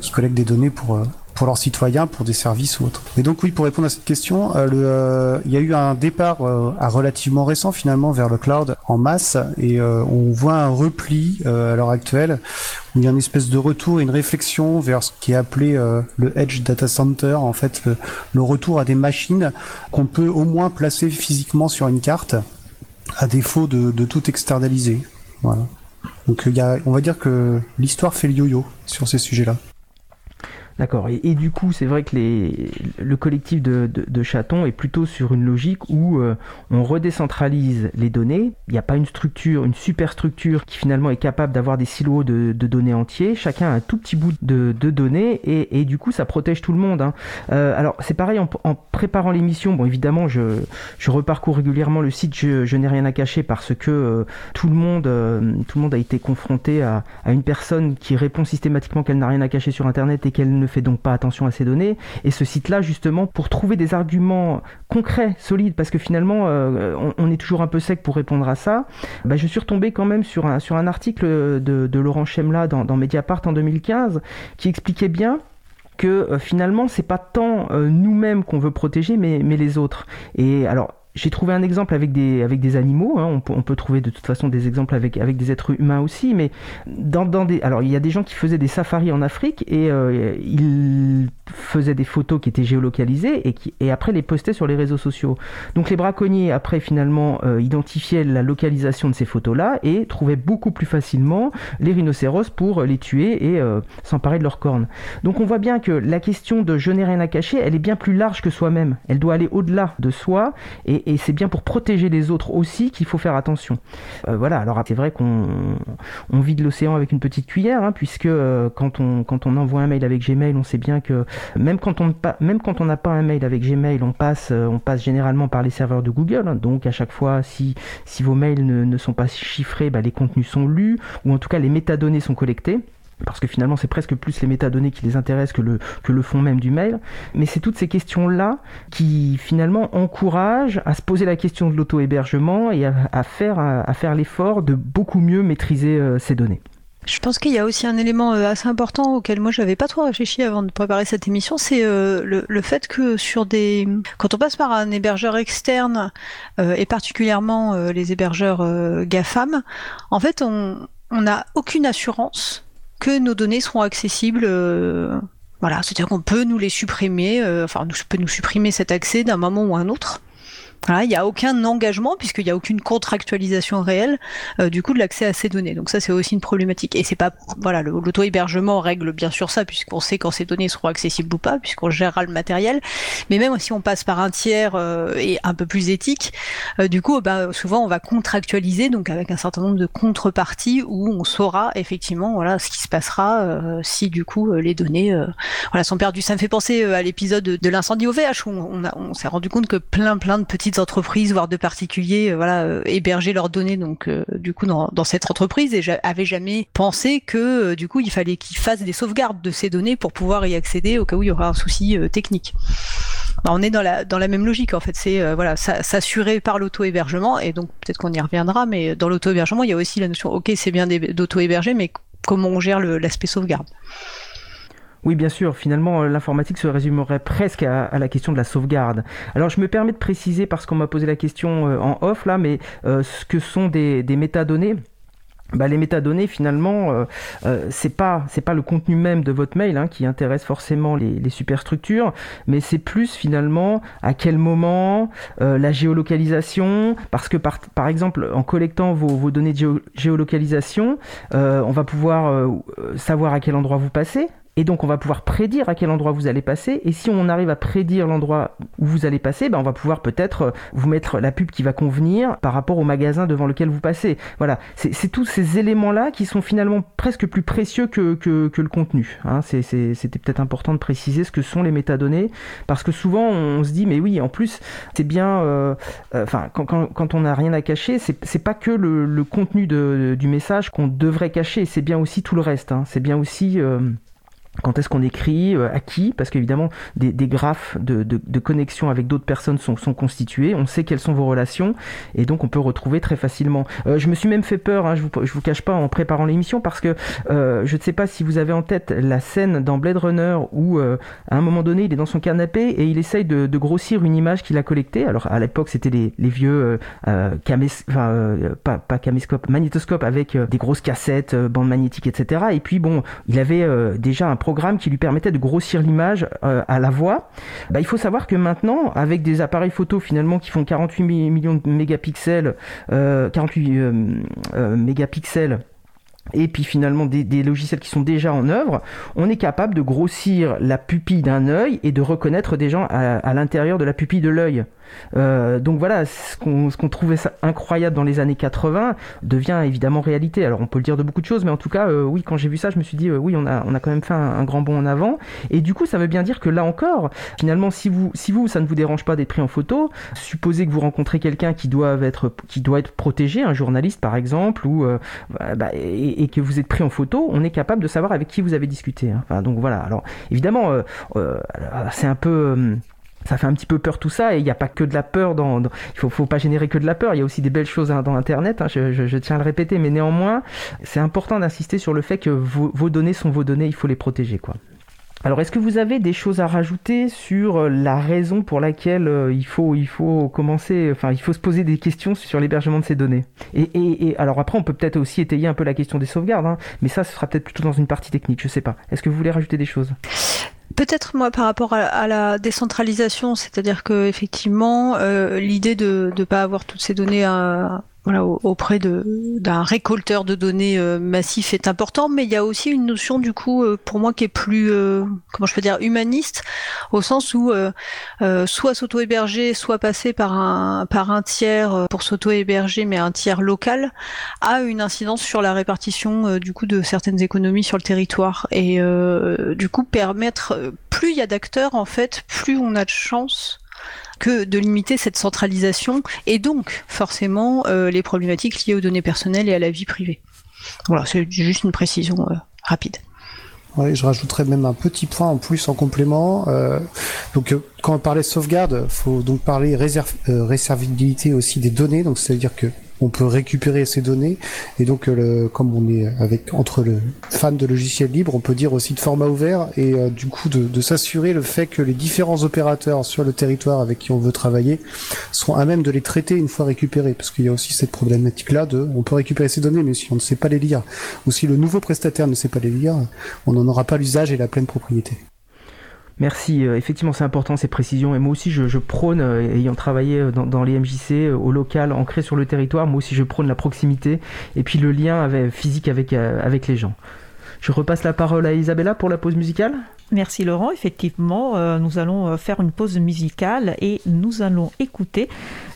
qui collectent des données pour pour leurs citoyens, pour des services ou autres. Et donc oui, pour répondre à cette question, euh, euh, il y a eu un départ euh, à relativement récent finalement vers le cloud en masse et on voit un repli à l'heure actuelle il y a une espèce de retour, une réflexion vers ce qui est appelé le edge data center, en fait le, retour à des machines qu'on peut au moins placer physiquement sur une carte à défaut de, tout externaliser. Donc on va dire que l'histoire fait le yo-yo sur ces sujets-là. D'accord. Et, du coup, c'est vrai que le collectif de, de, chatons est plutôt sur une logique où euh, on redécentralise les données. Il n'y a pas une structure, une superstructure qui finalement est capable d'avoir des silos de, données entiers. Chacun a un tout petit bout de, données et, du coup, ça protège tout le monde. Hein. Euh, alors, c'est pareil en, préparant l'émission. Bon, évidemment, je, je, reparcours régulièrement le site. Je, n'ai rien à cacher parce que euh, tout le monde, tout le monde a été confronté à une personne qui répond systématiquement qu'elle n'a rien à cacher sur Internet et qu'elle ne fait donc pas attention à ces données. Et ce site-là, justement, pour trouver des arguments concrets, solides, parce que finalement, euh, on, est toujours un peu sec pour répondre à ça, bah, je suis retombé quand même sur un, sur un article de, Laurent Chemla dans, Mediapart en 2015 qui expliquait bien que euh, finalement c'est pas tant euh, nous-mêmes qu'on veut protéger mais, mais les autres et alors j'ai trouvé un exemple avec des, avec des animaux. Hein. On, peut, on, peut, trouver de toute façon des exemples avec, avec des êtres humains aussi. Mais dans, dans des, alors il y a des gens qui faisaient des safaris en Afrique et euh, ils faisaient des photos qui étaient géolocalisées et, qui, et après les postaient sur les réseaux sociaux. Donc les braconniers après finalement euh, identifiaient la localisation de ces photos-là et trouvaient beaucoup plus facilement les rhinocéros pour les tuer et euh, s'emparer de leurs cornes. Donc on voit bien que la question de je n'ai rien à cacher, elle est bien plus large que soi-même. Elle doit aller au-delà de soi et et, c'est bien pour protéger les autres aussi qu'il faut faire attention. Euh, voilà, alors c'est vrai qu'on on vide l'océan avec une petite cuillère, hein, puisque quand, on, quand on envoie un mail avec Gmail, on sait bien que même quand on n'a pas un mail avec Gmail, on passe, euh, généralement par les serveurs de Google. Hein. donc à chaque fois, si, vos mails ne, sont pas chiffrés, bah, les contenus sont lus, ou en tout cas les métadonnées sont collectées parce que finalement c'est presque plus les métadonnées qui les intéressent que le, que fond même du mail. Mais c'est toutes ces questions-là qui finalement encouragent à se poser la question de l'auto-hébergement et à, faire, à, faire l'effort de beaucoup mieux maîtriser euh, ces données. Je pense qu'il y a aussi un élément euh, assez important auquel moi j'avais pas trop réfléchi avant de préparer cette émission, c'est euh, le, fait que sur des, quand on passe par un hébergeur externe et particulièrement les hébergeurs GAFAM, en fait on n'a aucune assurance que nos données seront accessibles. Euh, voilà, c'est-à-dire qu'on peut nous les supprimer, euh, enfin, nous peut nous supprimer cet accès d'un moment ou un autre il n'y a aucun engagement puisqu'il n'y a aucune contractualisation réelle euh, du coup de l'accès à ces données. Donc ça c'est aussi une problématique. Et c'est pas voilà l'auto-hébergement règle bien sûr ça puisqu'on sait quand ces données seront accessibles ou pas puisqu'on gérera le matériel. Mais même si on passe par un tiers euh, et un peu plus éthique, euh, du coup bah, souvent on va contractualiser donc avec un certain nombre de contreparties où on saura effectivement voilà ce qui se passera si du coup les données voilà sont perdues. Ça me fait penser à l'épisode de l'incendie au VH où on, on s'est rendu compte que plein plein de entreprises, voire de particuliers, euh, voilà, euh, héberger leurs données donc euh, du coup dans, cette entreprise et j'avais jamais pensé que du coup il fallait qu'ils fassent des sauvegardes de ces données pour pouvoir y accéder au cas où il y aura un souci technique. Bah, on est dans la dans la même logique en fait, c'est voilà s'assurer par l'auto-hébergement et donc peut-être qu'on y reviendra, mais dans l'auto-hébergement il y a aussi la notion, ok c'est bien d'auto-héberger, mais comment on gère l'aspect sauvegarde. Oui, bien sûr, finalement, euh, l'informatique se résumerait presque à, la question de la sauvegarde. Alors, je me permets de préciser, parce qu'on m'a posé la question euh, en off, là, mais euh, ce que sont des, métadonnées? Bah, les métadonnées finalement c'est pas le contenu même de votre mail hein, qui intéresse forcément les, superstructures mais c'est plus finalement à quel moment la géolocalisation parce que par, par exemple en collectant vos, vos données de géolocalisation on va pouvoir savoir à quel endroit vous passez et donc on va pouvoir prédire à quel endroit vous allez passer. Et si on arrive à prédire l'endroit où vous allez passer, ben on va pouvoir peut-être euh, vous mettre la pub qui va convenir par rapport au magasin devant lequel vous passez. Voilà, c'est tous ces éléments-là qui sont finalement presque plus précieux que, que, le contenu. Hein. C'était peut-être important de préciser ce que sont les métadonnées, parce que souvent on se dit, mais oui, en plus, c'est bien, euh, euh, enfin, quand, quand, on n'a rien à cacher, c'est pas que le, contenu de, du message qu'on devrait cacher, c'est bien aussi tout le reste. Hein. C'est bien aussi quand est-ce qu'on écrit, euh, à qui, parce qu'évidemment des, des, graphes de, de, de connexion avec d'autres personnes sont, sont, constitués, on sait quelles sont vos relations, et donc on peut retrouver très facilement. Euh, je me suis même fait peur, hein, je, vous, je vous cache pas, en préparant l'émission, parce que euh, je ne sais pas si vous avez en tête la scène dans Blade Runner où à un moment donné il est dans son canapé et il essaye de, grossir une image qu'il a collectée. Alors à l'époque c'était les, vieux camés, enfin, pas, magnétoscope avec des grosses cassettes, bandes magnétiques, etc. Et puis bon, il avait déjà un qui lui permettait de grossir l'image euh, à la voix. Bah, il faut savoir que maintenant, avec des appareils photo finalement qui font 48 millions de mégapixels, euh, 48 euh, euh, mégapixels et puis finalement des, logiciels qui sont déjà en œuvre, on est capable de grossir la pupille d'un œil et de reconnaître des gens à l'intérieur de la pupille de l'œil. Euh, donc voilà, ce qu'on qu trouvait incroyable dans les années 80 devient évidemment réalité. Alors on peut le dire de beaucoup de choses, mais en tout cas, euh, oui, quand j'ai vu ça, je me suis dit, euh, oui, on a, quand même fait un, grand bond en avant. Et du coup, ça veut bien dire que là encore, finalement, si vous, si ça ne vous dérange pas d'être pris en photo, supposez que vous rencontrez quelqu'un qui doit être, qui doit être protégé, un journaliste par exemple, ou bah, et, et, que vous êtes pris en photo, on est capable de savoir avec qui vous avez discuté. Hein. Donc voilà. Alors évidemment, c'est un peu ça fait un petit peu peur tout ça et il n'y a pas que de la peur dans, il faut, faut pas générer que de la peur il y a aussi des belles choses hein, dans internet hein, je, tiens à le répéter mais néanmoins c'est important d'insister sur le fait que vos, données sont vos données il faut les protéger quoi. Alors, est-ce que vous avez des choses à rajouter sur la raison pour laquelle euh, il faut, commencer, enfin, il faut se poser des questions sur l'hébergement de ces données? Et, alors après, on peut peut-être aussi étayer un peu la question des sauvegardes, hein, mais ça, ce sera peut-être plutôt dans une partie technique, je sais pas. Est-ce que vous voulez rajouter des choses? Peut-être moi par rapport à, la décentralisation, c'est-à-dire que effectivement euh, l'idée de ne pas avoir toutes ces données à, voilà, auprès d'un récolteur de données euh, massif est important, mais il y a aussi une notion du coup euh, pour moi qui est plus euh, comment je peux dire humaniste, au sens où euh, euh, soit s'auto-héberger, soit passer par un par un tiers pour s'auto-héberger, mais un tiers local, a une incidence sur la répartition du coup de certaines économies sur le territoire. Et du coup permettre plus il y a d'acteurs en fait, plus on a de chances que de limiter cette centralisation et donc forcément euh, les problématiques liées aux données personnelles et à la vie privée. Voilà, c'est juste une précision euh, rapide. Je rajouterais même un petit point en plus en complément. Euh, donc, quand on parlait sauvegarde, faut donc parler réserv euh, réservabilité aussi des données. Donc, c'est à dire que on peut récupérer ces données et donc euh, comme on est avec entre le fan de logiciels libres, on peut dire aussi de format ouvert et euh, du coup de, s'assurer le fait que les différents opérateurs sur le territoire avec qui on veut travailler seront à même de les traiter une fois récupérés parce qu'il y a aussi cette problématique là de on peut récupérer ces données mais si on ne sait pas les lire ou si le nouveau prestataire ne sait pas les lire, on n'en aura pas l'usage et la pleine propriété. Merci, euh, effectivement c'est important ces précisions et moi aussi je, prône, euh, ayant travaillé dans, dans les MJC euh, au local, ancré sur le territoire, moi aussi je prône la proximité et puis le lien avec, physique avec les gens. Je repasse la parole à Isabella pour la pause musicale. Merci Laurent. Effectivement, euh, nous allons euh, faire une pause musicale et nous allons écouter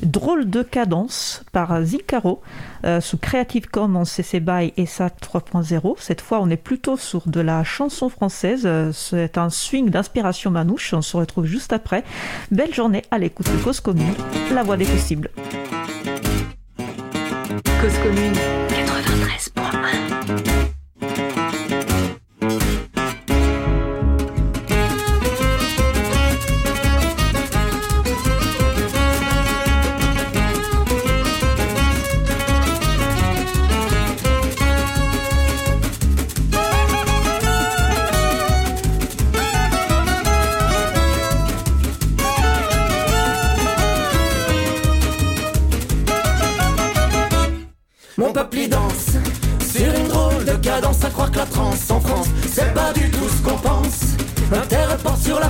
Drôle de cadence par Zicaro euh, sous Creative Commons CC BY et SA 3.0. Cette fois, on est plutôt sur de la chanson française. C'est un swing d'inspiration manouche. On se retrouve juste après. Belle journée à l'écoute de Cause Commune, la voix des possibles. Cause Commune 93.1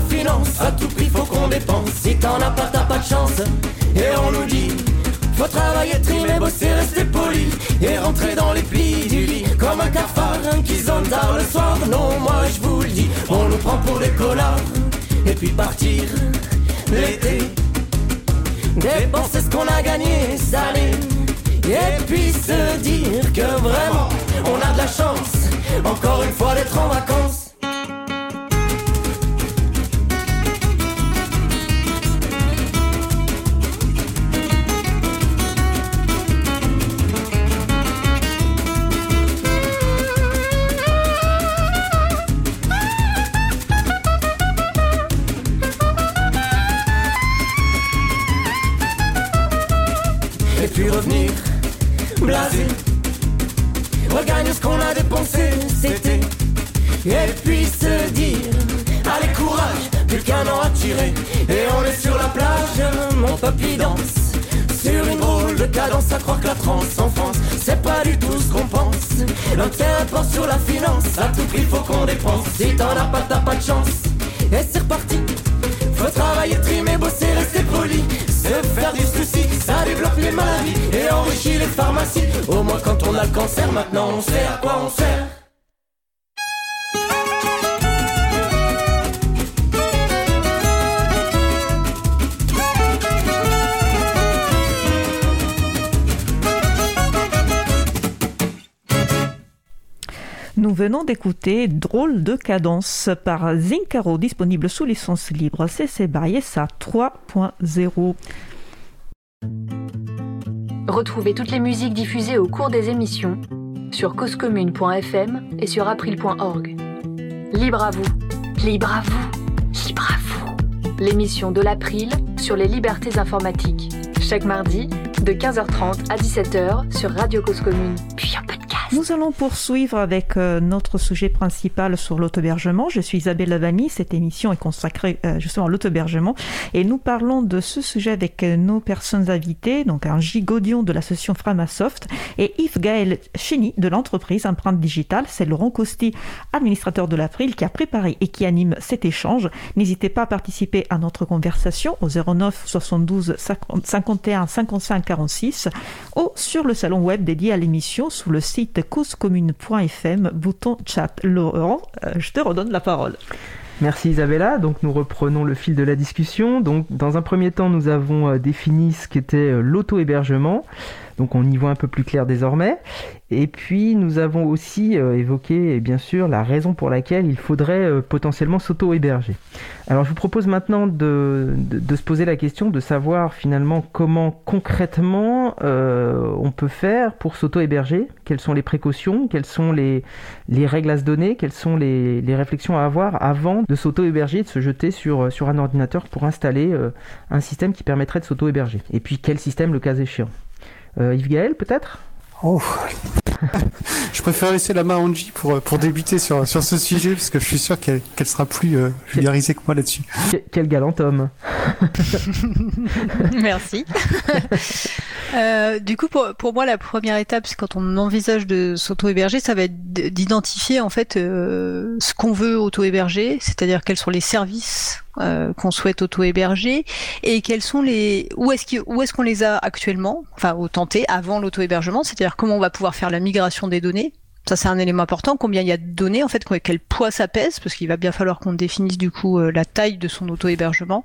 finance. À tout prix faut qu'on dépense. Si t'en as pas t'as pas de chance. Et on nous dit faut travailler, trimer, bosser, rester poli. Et rentrer dans les plis du lit Comme un cafard qui zone tard le soir. Non moi je vous le dis On nous prend pour des collards Et puis partir l'été. Dépenser ce qu'on a gagné, salé et puis se dire que vraiment on a de la chance. Encore une fois d'être en vacances. L'intérêt porte sur la finance, à tout prix faut qu'on dépense. Si t'en as pas, t'as pas de chance. Et c'est reparti. Faut travailler, trimer, bosser, rester poli. Se faire du souci, ça développe les maladies et enrichit les pharmacies. Au moins quand on a le cancer, maintenant on sait à quoi on sert. Venons d'écouter Drôle de cadence par Zincaro, disponible sous licence libre CC BY SA 3.0. Retrouvez toutes les musiques diffusées au cours des émissions sur causecommune.fm et sur april.org. Libre à vous, libre à vous, libre à vous. L'émission de l'April sur les libertés informatiques. Chaque mardi, de 15h30 à 17h sur Radio Cause Commune, puis. Nous allons poursuivre avec euh, notre sujet principal sur l'autobergement. Je suis Isabelle Lavani. Cette émission est consacrée euh, justement à l'autobergement et nous parlons de ce sujet avec euh, nos personnes invitées, donc un gigodion de l'association Framasoft et Yves Gaël Chény de l'entreprise Empreinte Digitale. C'est Laurent Costi, administrateur de l'April, qui a préparé et qui anime cet échange. N'hésitez pas à participer à notre conversation au 09 72 51 55 46 ou sur le salon web dédié à l'émission sous le site causecommune.fm, bouton chat. Laurent, euh, je te redonne la parole. Merci Isabella. Donc nous reprenons le fil de la discussion. Donc dans un premier temps, nous avons euh, défini ce qu'était euh, l'auto-hébergement. Donc on y voit un peu plus clair désormais. Et puis nous avons aussi euh, évoqué bien sûr la raison pour laquelle il faudrait euh, potentiellement s'auto-héberger. Alors je vous propose maintenant de, se poser la question de savoir finalement comment concrètement euh, on peut faire pour s'auto-héberger, quelles sont les précautions, quelles sont les, les règles à se donner, quelles sont les, réflexions à avoir avant de s'auto-héberger, de se jeter sur, un ordinateur pour installer un système qui permettrait de s'auto-héberger? Et puis quel système le cas échéant? Euh, Yves Gaël, peut-être? Oh Je préfère laisser la main à Angie pour, pour débuter sur, sur ce sujet, parce que je suis sûr qu'elle qu sera plus euh, vulgarisée que moi là-dessus. Quel galant homme Merci. euh, du coup, pour, pour moi, la première étape, c'est quand on envisage de s'auto-héberger, ça va être d'identifier en fait euh, ce qu'on veut auto-héberger, c'est-à-dire quels sont les services euh, qu'on souhaite auto-héberger et quels sont les où est-ce est-ce qu'on les a actuellement, enfin au tenté avant l'auto-hébergement, c'est-à-dire comment on va pouvoir faire la migration des données? Ça c'est un élément important. Combien il y a de données en fait, quel poids ça pèse, parce qu'il va bien falloir qu'on définisse du coup euh, la taille de son auto-hébergement.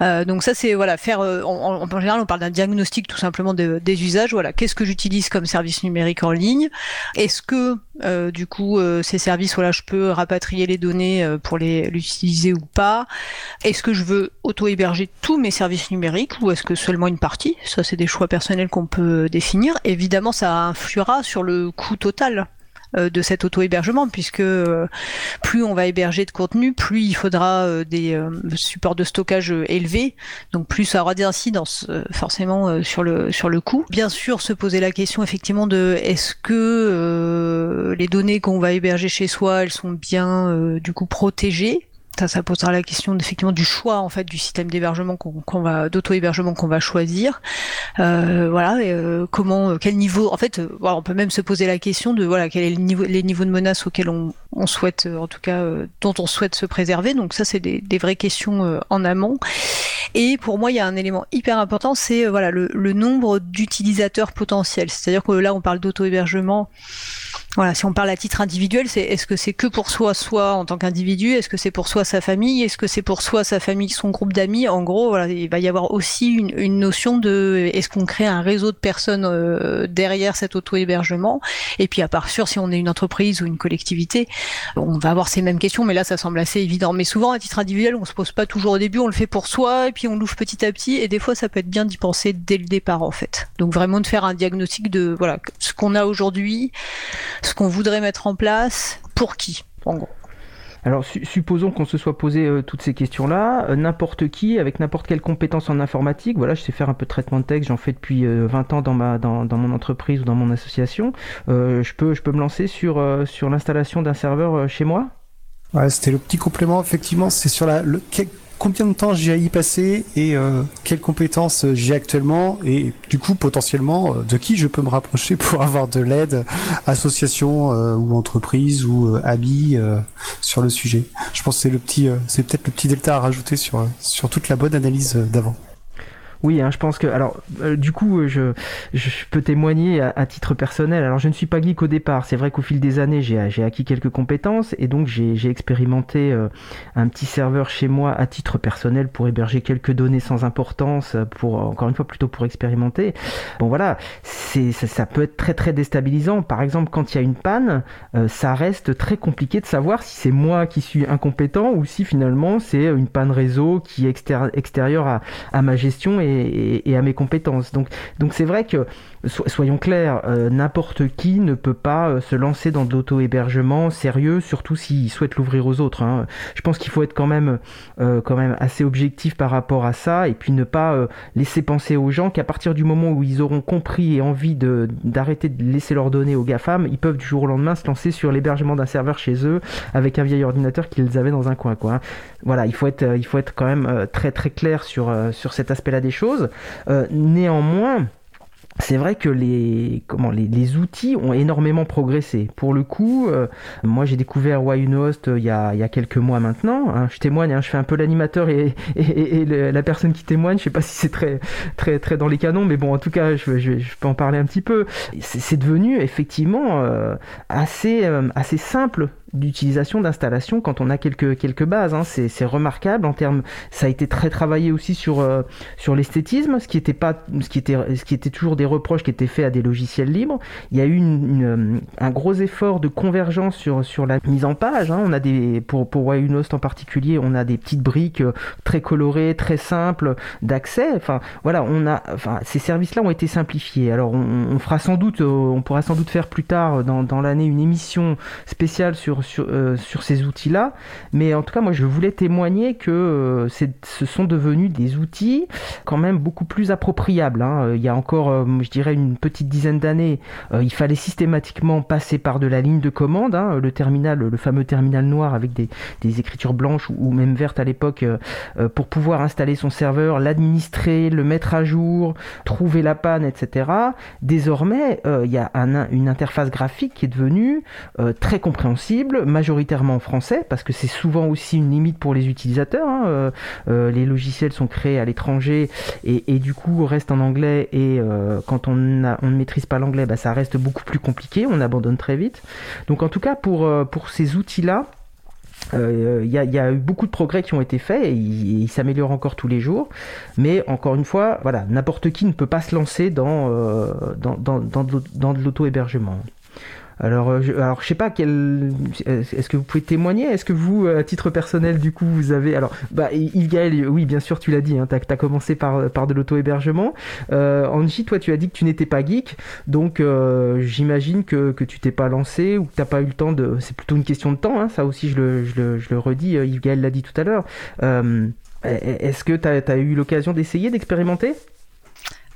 Euh, donc ça c'est voilà faire. En, en, général on parle d'un diagnostic tout simplement de, des usages. Voilà, qu'est-ce que j'utilise comme service numérique en ligne? Est-ce que euh, du coup ces services voilà je peux rapatrier les données pour les l'utiliser ou pas. Est-ce que je veux auto-héberger tous mes services numériques ou est-ce que seulement une partie? Ça c'est des choix personnels qu'on peut définir. Évidemment ça influera sur le coût total de cet auto-hébergement, puisque plus on va héberger de contenu, plus il faudra des supports de stockage élevés, donc plus ça aura des incidences forcément sur le sur le coût. Bien sûr, se poser la question effectivement de est-ce que euh, les données qu'on va héberger chez soi, elles sont bien euh, du coup protégées ça, posera la question effectivement du choix en fait du système d'hébergement qu'on qu va d'auto-hébergement qu'on va choisir. Euh, voilà, euh, comment, quel niveau. En fait, euh, on peut même se poser la question de voilà quel est le niveau, les niveaux de menaces auxquels on, souhaite, en tout cas, dont on souhaite se préserver. Donc ça, c'est des, vraies questions en amont. Et pour moi, il y a un élément hyper important, c'est voilà le nombre d'utilisateurs potentiels. C'est-à-dire que là, on parle d'auto-hébergement. Voilà, si on parle à titre individuel, c'est est-ce que c'est que pour soi, soi en tant qu'individu, est-ce que c'est pour soi sa famille, est-ce que c'est pour soi sa famille, son groupe d'amis? En gros, voilà, il va y avoir aussi une, une notion de est-ce qu'on crée un réseau de personnes euh, derrière cet auto-hébergement? Et puis à part sûr, si on est une entreprise ou une collectivité, on va avoir ces mêmes questions, mais là ça semble assez évident. Mais souvent à titre individuel, on se pose pas toujours au début, on le fait pour soi et puis on l'ouvre petit à petit. Et des fois, ça peut être bien d'y penser dès le départ en fait. Donc vraiment de faire un diagnostic de voilà ce qu'on a aujourd'hui ce qu'on voudrait mettre en place, pour qui, en gros. Alors supposons qu'on se soit posé euh, toutes ces questions-là, euh, n'importe qui, avec n'importe quelle compétence en informatique, voilà, je sais faire un peu de traitement de texte, j'en fais depuis 20 ans dans, ma, dans, dans, mon entreprise ou dans mon association, je, peux, je peux me lancer sur, sur l'installation d'un serveur chez moi? Ouais, c'était le petit complément, effectivement, c'est sur la, le, combien de temps j'ai à y passer et euh, quelles compétences j'ai actuellement et du coup potentiellement euh, de qui je peux me rapprocher pour avoir de l'aide, association euh, ou entreprise ou habit sur le sujet. Je pense que c'est le petit, c'est peut-être le petit delta à rajouter sur sur toute la bonne analyse d'avant. Oui, hein, je pense que. Alors, euh, du coup, euh, je, peux témoigner à, titre personnel. Alors, je ne suis pas geek au départ. C'est vrai qu'au fil des années, j'ai acquis quelques compétences et donc j'ai expérimenté euh, un petit serveur chez moi à titre personnel pour héberger quelques données sans importance, pour encore une fois plutôt pour expérimenter. Bon, voilà, ça, ça, peut être très très déstabilisant. Par exemple, quand il y a une panne, ça reste très compliqué de savoir si c'est moi qui suis incompétent ou si finalement c'est une panne réseau qui est extérieure à, à ma gestion et, à mes compétences. Donc, c'est vrai que soyons clairs, euh, n'importe qui ne peut pas euh, se lancer dans de l'auto-hébergement sérieux, surtout s'il souhaite l'ouvrir aux autres. Hein. Je pense qu'il faut être quand même, euh, quand même assez objectif par rapport à ça et puis ne pas laisser penser aux gens qu'à partir du moment où ils auront compris et envie d'arrêter de, laisser leurs données aux GAFAM, ils peuvent du jour au lendemain se lancer sur l'hébergement d'un serveur chez eux avec un vieil ordinateur qu'ils avaient dans un coin. Hein. Voilà, il faut être, il faut être quand même très très clair sur, sur cet aspect-là des choses. néanmoins, c'est vrai que les, comment, les, les, outils ont énormément progressé. Pour le coup, euh, moi j'ai découvert Whynost euh, il, y a, il y a quelques mois maintenant. Hein. je témoigne, hein, je fais un peu l'animateur et, et, et, la personne qui témoigne. Je sais pas si c'est très, très, très dans les canons, mais bon, en tout cas, je, je, je peux en parler un petit peu. C'est devenu effectivement euh, assez, assez simple d'utilisation d'installation quand on a quelques quelques bases hein. c'est remarquable en termes ça a été très travaillé aussi sur euh, sur l'esthétisme ce qui était pas ce qui était ce qui était toujours des reproches qui étaient faits à des logiciels libres il y a eu une, euh, un gros effort de convergence sur sur la mise en page hein. on a des pour pour Wayunost en particulier on a des petites briques euh, très colorées très simples d'accès enfin voilà on a enfin ces services là ont été simplifiés alors on, fera sans doute on pourra sans doute faire plus tard dans, dans l'année une émission spéciale sur euh, sur, ces outils-là. Mais en tout cas, moi, je voulais témoigner que euh, ce sont devenus des outils quand même beaucoup plus appropriables. Hein. Il y a encore, euh, je dirais, une petite dizaine d'années, il fallait systématiquement passer par de la ligne de commande, hein, le terminal, le fameux terminal noir avec des, écritures blanches ou, même vertes à l'époque, pour pouvoir installer son serveur, l'administrer, le mettre à jour, trouver la panne, etc. Désormais, il y a une interface graphique qui est devenue très compréhensible majoritairement français, parce que c'est souvent aussi une limite pour les utilisateurs. Hein. Euh, euh, les logiciels sont créés à l'étranger et, du coup restent en anglais et euh, quand on, ne maîtrise pas l'anglais, bah, ça reste beaucoup plus compliqué, on abandonne très vite. Donc en tout cas pour, ces outils-là, il y, a eu beaucoup de progrès qui ont été faits et ils s'améliorent encore tous les jours. Mais encore une fois, voilà, n'importe qui ne peut pas se lancer dans, dans de l'auto-hébergement. Alors, euh, je, alors je sais pas quel. Est-ce que vous pouvez témoigner? Est-ce que vous, à titre personnel, du coup, vous avez. Alors, bah, Yves Gaël, oui, bien sûr, tu l'as dit. Hein, t'as as commencé par par de l'auto-hébergement. Euh, Angie, toi, tu as dit que tu n'étais pas geek, donc euh, j'imagine que que tu t'es pas lancé ou que t'as pas eu le temps de. C'est plutôt une question de temps. Hein, ça aussi, je le je le, je le redis. Euh, Yves Gaël l'a dit tout à l'heure. Euh, Est-ce que tu as, as eu l'occasion d'essayer, d'expérimenter?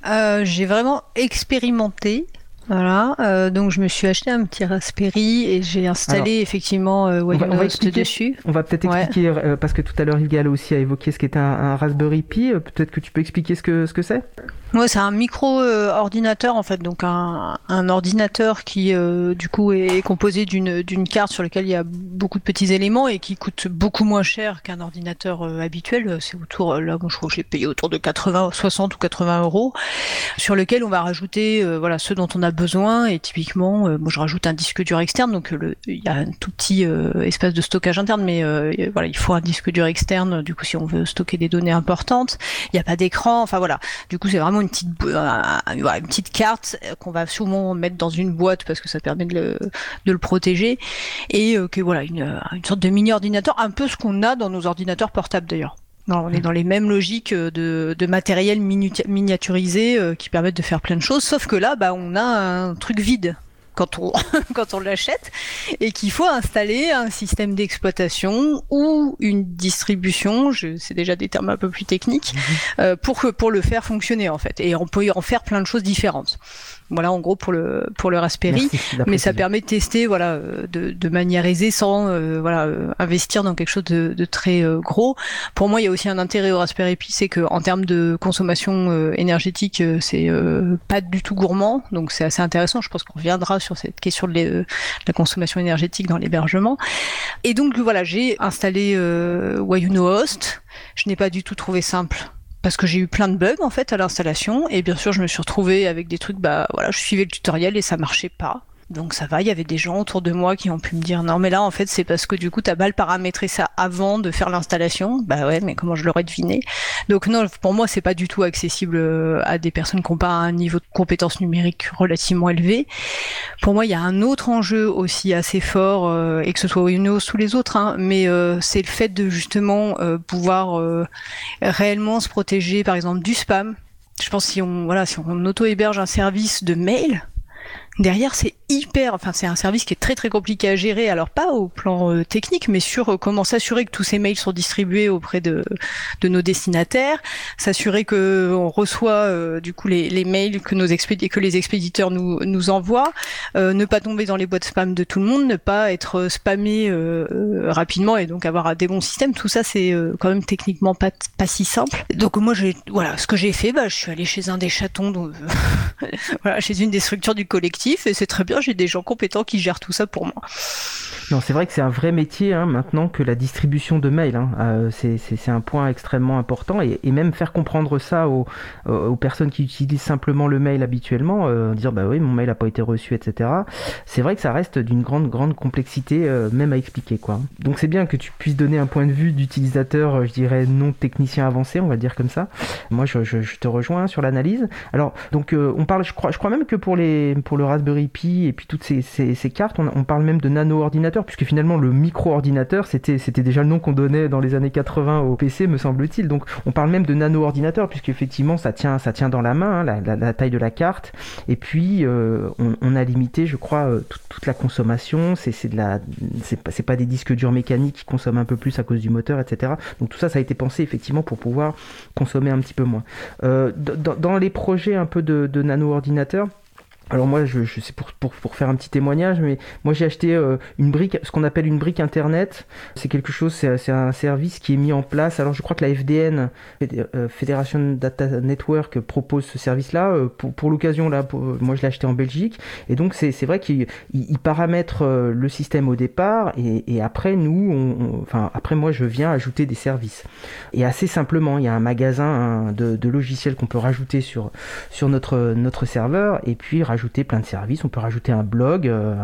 Euh, J'ai vraiment expérimenté. Voilà, euh, donc je me suis acheté un petit Raspberry et j'ai installé effectivement euh, on dessus. On va peut-être expliquer, euh, parce que tout à l'heure Yves aussi a évoqué ce qu'était un, un Raspberry Pi, euh, peut-être que tu peux expliquer ce que ce que c'est? Ouais, c'est un micro-ordinateur en fait, donc un, un ordinateur qui euh, du coup est composé d'une carte sur laquelle il y a beaucoup de petits éléments et qui coûte beaucoup moins cher qu'un ordinateur euh, habituel. C'est autour, là, je crois que j'ai payé autour de 80, 60 ou 80 euros, sur lequel on va rajouter euh, voilà ce dont on a besoin et typiquement, moi je rajoute un disque dur externe, donc le, il y a un tout petit espace de stockage interne, mais voilà il faut un disque dur externe du coup si on veut stocker des données importantes. Il n'y a pas d'écran, enfin voilà. Du coup c'est vraiment une petite, une petite carte qu'on va souvent mettre dans une boîte parce que ça permet de le, de le protéger et euh, que voilà une, une sorte de mini ordinateur, un peu ce qu'on a dans nos ordinateurs portables d'ailleurs. on est dans les mêmes logiques de, de matériel miniaturisé euh, qui permettent de faire plein de choses, sauf que là, bah, on a un truc vide. Quand on, quand on l'achète et qu'il faut installer un système d'exploitation ou une distribution, c'est déjà des termes un peu plus techniques, mhm. euh, pour, pour le faire fonctionner en fait. Et on peut en faire plein de choses différentes. Voilà, en gros pour le pour le Raspberry, mais ça permet de tester, voilà, euh, de, de manière aisée sans, euh, voilà, euh, investir dans quelque chose de, de très gros. Pour moi, il y a aussi un intérêt au Raspberry Pi, c'est que en termes de consommation énergétique, c'est pas du tout gourmand, donc c'est assez intéressant. Je pense qu'on reviendra sur cette question de, la consommation énergétique dans l'hébergement. Et donc voilà, j'ai installé Wayuno Host. Je n'ai pas du tout trouvé simple parce que j'ai eu plein de bugs en fait à l'installation. Et bien sûr je me suis retrouvée avec des trucs bah voilà je suivais le tutoriel et ça marchait pas donc ça va, il y avait des gens autour de moi qui ont pu me dire non mais là en fait c'est parce que du coup t'as mal paramétré ça avant de faire l'installation. Bah ouais mais comment je l'aurais deviné? Donc non pour moi c'est pas du tout accessible euh, à des personnes qui n'ont pas un niveau de compétence numérique relativement élevé. Pour moi il y a un autre enjeu aussi assez fort euh, et que ce soit Windows ou les autres, hein, mais euh, c'est le fait de justement pouvoir réellement se protéger par exemple du spam. Je pense si on voilà si on auto héberge un service de mail derrière c'est hyper, enfin c'est un service qui est très très compliqué à gérer, alors pas au plan euh, technique, mais sur euh, comment s'assurer que tous ces mails sont distribués auprès de, de nos destinataires, s'assurer que on reçoit euh, du coup les, mails que nos que les expéditeurs nous, nous envoient, ne pas tomber dans les boîtes spam de tout le monde, ne pas être spammé rapidement et donc avoir des bons systèmes, tout ça c'est quand même techniquement pas, pas si simple. Donc moi j'ai voilà ce que j'ai fait, bah, je suis allé chez un des chatons, voilà, chez une des structures du collectif et c'est très bien j'ai des gens compétents qui gèrent tout ça pour moi. Non, c'est vrai que c'est un vrai métier hein, maintenant que la distribution de mails. Hein. Euh, c'est un point extrêmement important et, même faire comprendre ça aux, aux, personnes qui utilisent simplement le mail habituellement, euh, dire bah oui mon mail n'a pas été reçu, etc. C'est vrai que ça reste d'une grande grande complexité euh, même à expliquer quoi. Donc c'est bien que tu puisses donner un point de vue d'utilisateur, je dirais non technicien avancé, on va dire comme ça. Moi je, je, te rejoins sur l'analyse. Alors donc on parle, je crois, je crois même que pour les pour le Raspberry Pi et puis toutes ces, cartes, on, parle même de nano-ordinateur, puisque finalement le micro-ordinateur, c'était, déjà le nom qu'on donnait dans les années 80 au PC, me semble-t-il. Donc on parle même de nano-ordinateur, puisqu'effectivement ça tient, ça tient dans la main, hein, la, taille de la carte. Et puis euh, on, a limité, je crois, euh, toute, la consommation. C'est, de pas des disques durs mécaniques qui consomment un peu plus à cause du moteur, etc. Donc tout ça, ça a été pensé effectivement pour pouvoir consommer un petit peu moins. Euh, dans, les projets un peu de, de nano-ordinateur, alors moi, je, je c'est pour, pour, pour, faire un petit témoignage, mais moi j'ai acheté euh, une brique, ce qu'on appelle une brique internet. C'est quelque chose, c'est un service qui est mis en place. Alors je crois que la FDN, euh, Federation Data Network, propose ce service-là. Euh, pour, pour l'occasion, là, moi je l'ai acheté en Belgique. Et donc c'est vrai qu'il paramètre le système au départ, et, et après nous, enfin après moi je viens ajouter des services. Et assez simplement, il y a un magasin de, de logiciels qu'on peut rajouter sur sur notre notre serveur, et puis rajouter plein de services. On peut rajouter un blog euh,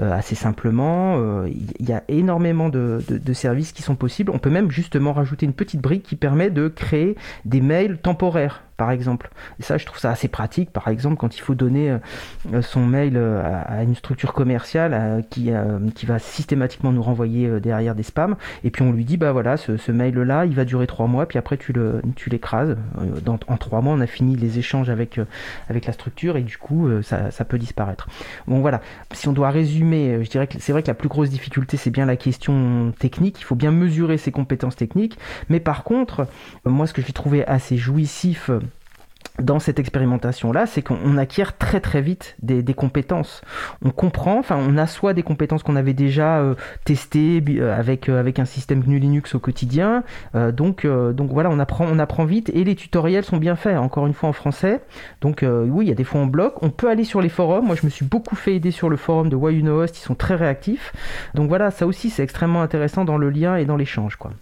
euh, assez simplement. Euh, il y a énormément de, de, services qui sont possibles. On peut même justement rajouter une petite brique qui permet de créer des mails temporaires par exemple. Et ça, je trouve ça assez pratique, par exemple, quand il faut donner euh, son mail euh, à, une structure commerciale euh, qui, qui va systématiquement nous renvoyer derrière des spams, et puis on lui dit, bah voilà, ce, mail-là, il va durer trois mois, puis après tu le tu l'écrases. en trois mois, on a fini les échanges avec, avec la structure, et du coup, ça, ça peut disparaître. Bon, voilà. Si on doit résumer, je dirais que c'est vrai que la plus grosse difficulté, c'est bien la question technique. Il faut bien mesurer ses compétences techniques, mais par contre, moi, ce que j'ai trouvé assez jouissif dans cette expérimentation-là, c'est qu'on acquiert très très vite des, compétences. On comprend, enfin on assoit des compétences qu'on avait déjà euh, testées euh, avec, euh, avec un système GNU Linux au quotidien. donc, donc voilà, on apprend, on apprend vite et les tutoriels sont bien faits, encore une fois en français. Donc oui, il y a des fois en bloc. On peut aller sur les forums. Moi je me suis beaucoup fait aider sur le forum de Why ils sont très réactifs. Donc voilà, ça aussi c'est extrêmement intéressant dans le lien et dans l'échange. quoi.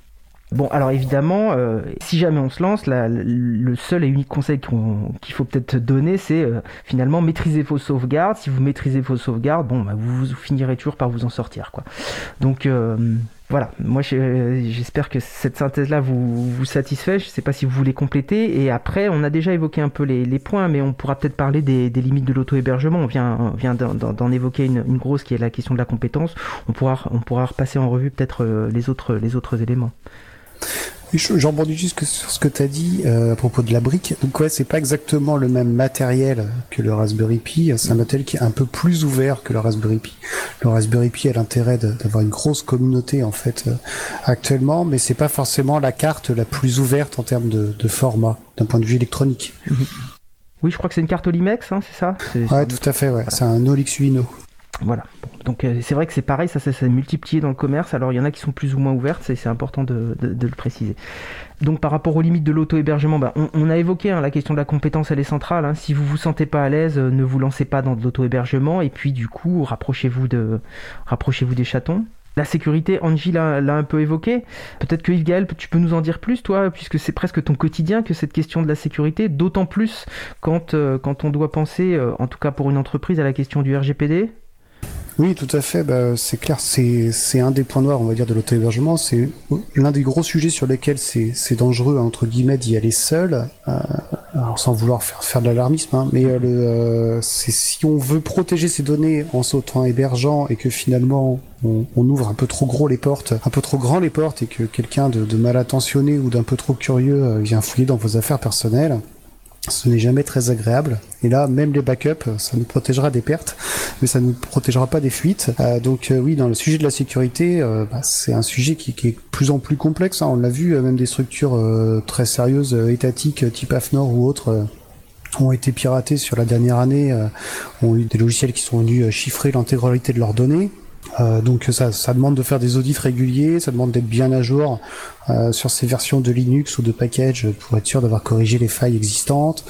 Bon, alors évidemment, euh, si jamais on se lance, le seul et unique conseil qu'il faut peut-être donner, c'est euh, finalement maîtriser vos sauvegardes. Si vous maîtrisez vos sauvegardes, bon, bah, vous, finirez toujours par vous en sortir. Donc euh, voilà, moi j'espère que cette synthèse-là vous, vous satisfait. Je ne sais pas si vous voulez compléter. Et après, on a déjà évoqué un peu les, points, mais on pourra peut-être parler des, limites de l'auto-hébergement. On vient, vient d'en évoquer une, une, grosse qui est la question de la compétence. On pourra, on pourra repasser en revue peut-être les autres, les autres éléments. J'en rebondis juste sur ce que tu as dit euh, à propos de la brique. Donc ouais, c'est pas exactement le même matériel que le Raspberry Pi. C'est un matériel qui est un peu plus ouvert que le Raspberry Pi. Le Raspberry Pi a l'intérêt d'avoir une grosse communauté en fait euh, actuellement, mais c'est pas forcément la carte la plus ouverte en termes de, de format d'un point de vue électronique. Oui, je crois que c'est une carte Olimex, hein, c'est ça? Ouais, tout à fait. Ouais, c'est un Olix Uno. Voilà. donc euh, c'est vrai que c'est pareil, ça s'est multiplié dans le commerce. Alors il y en a qui sont plus ou moins ouvertes, c'est important de, le préciser. Donc par rapport aux limites de l'auto-hébergement, bah, on, a évoqué hein, la question de la compétence, elle est centrale. Hein. Si vous vous sentez pas à l'aise, euh, ne vous lancez pas dans de l'auto-hébergement. Et puis du coup, rapprochez-vous de, rapprochez-vous des chatons. La sécurité, Angie l'a un peu évoqué. Peut-être que Yves Gaël, tu peux nous en dire plus, toi, puisque c'est presque ton quotidien que cette question de la sécurité, d'autant plus quand, euh, quand on doit penser, en tout cas pour une entreprise, à la question du RGPD. Oui, tout à fait. Bah, c'est clair, c'est un des points noirs, on va dire, de l'auto-hébergement. C'est l'un des gros sujets sur lesquels c'est dangereux, entre guillemets, d'y aller seul. Euh, sans vouloir faire, faire de l'alarmisme, hein, mais euh, le, euh, si on veut protéger ses données en s'auto-hébergeant et que finalement on, on, ouvre un peu trop gros les portes, un peu trop grand les portes et que quelqu'un de, de mal attentionné ou d'un peu trop curieux euh, vient fouiller dans vos affaires personnelles, ce n'est jamais très agréable. Et là, même les backups, ça nous protégera des pertes, mais ça ne nous protégera pas des fuites. Euh, donc euh, oui, dans le sujet de la sécurité, euh, bah, c'est un sujet qui, est de plus en plus complexe. Hein. On l'a vu, même des structures très sérieuses, étatiques, type AFNOR ou autres ont été piratés sur la dernière année, ont eu des logiciels qui sont venus chiffrer l'intégralité de leurs données. Euh, donc ça, ça, demande de faire des audits réguliers, ça demande d'être bien à jour euh, sur ces versions de Linux ou de package pour être sûr d'avoir corrigé les failles existantes.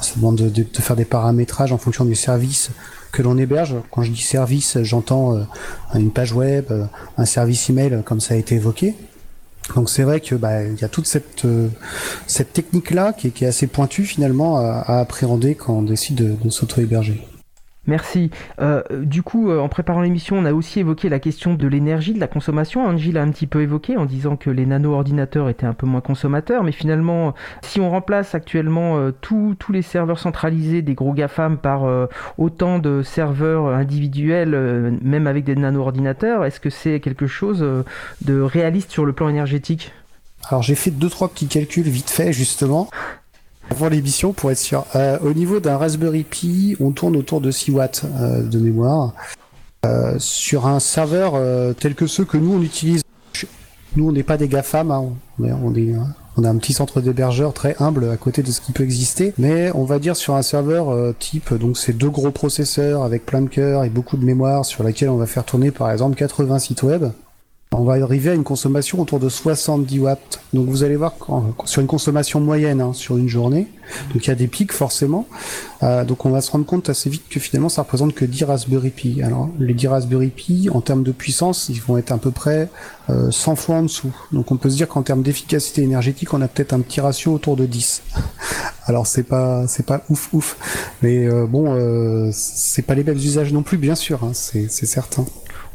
Ça demande de, de, faire des paramétrages en fonction du service que l'on héberge. Quand je dis service, j'entends euh, une page web, euh, un service email, comme ça a été évoqué. Donc c'est vrai que bah, il y a toute cette cette technique là qui est, qui est, assez pointue finalement à, à appréhender quand on décide de, de s'auto-héberger. Merci. Euh, du coup, euh, en préparant l'émission, on a aussi évoqué la question de l'énergie, de la consommation. Angie l'a un petit peu évoqué en disant que les nano-ordinateurs étaient un peu moins consommateurs, mais finalement, si on remplace actuellement euh, tous les serveurs centralisés des gros GAFAM par autant de serveurs individuels, même avec des nano-ordinateurs, est-ce que c'est quelque chose de réaliste sur le plan énergétique? Alors j'ai fait deux trois petits calculs vite fait justement pour l'émission, pour être sûr. Euh, au niveau d'un Raspberry Pi, on tourne autour de 6 watts euh, de mémoire. Euh, sur un serveur tel que ceux que nous on utilise, nous on n'est pas des GAFAM, hein, on, on, est, on a un petit centre d'hébergeur très humble à côté de ce qui peut exister, mais on va dire sur un serveur type, donc c'est deux gros processeurs avec plein de cœurs et beaucoup de mémoire sur laquelle on va faire tourner par exemple 80 sites web on va arriver à une consommation autour de 70 watts. Donc vous allez voir sur une consommation moyenne hein, sur une journée. Donc il y a des pics forcément. Euh, donc on va se rendre compte assez vite que finalement ça représente que 10 Raspberry Pi. Alors les 10 Raspberry Pi en termes de puissance, ils vont être à peu près 100 euh, fois en dessous. Donc on peut se dire qu'en termes d'efficacité énergétique, on a peut-être un petit ratio autour de 10. Alors c'est pas c'est pas ouf ouf, mais euh, bon c'est pas les mêmes usages non plus bien sûr, hein, c'est certain.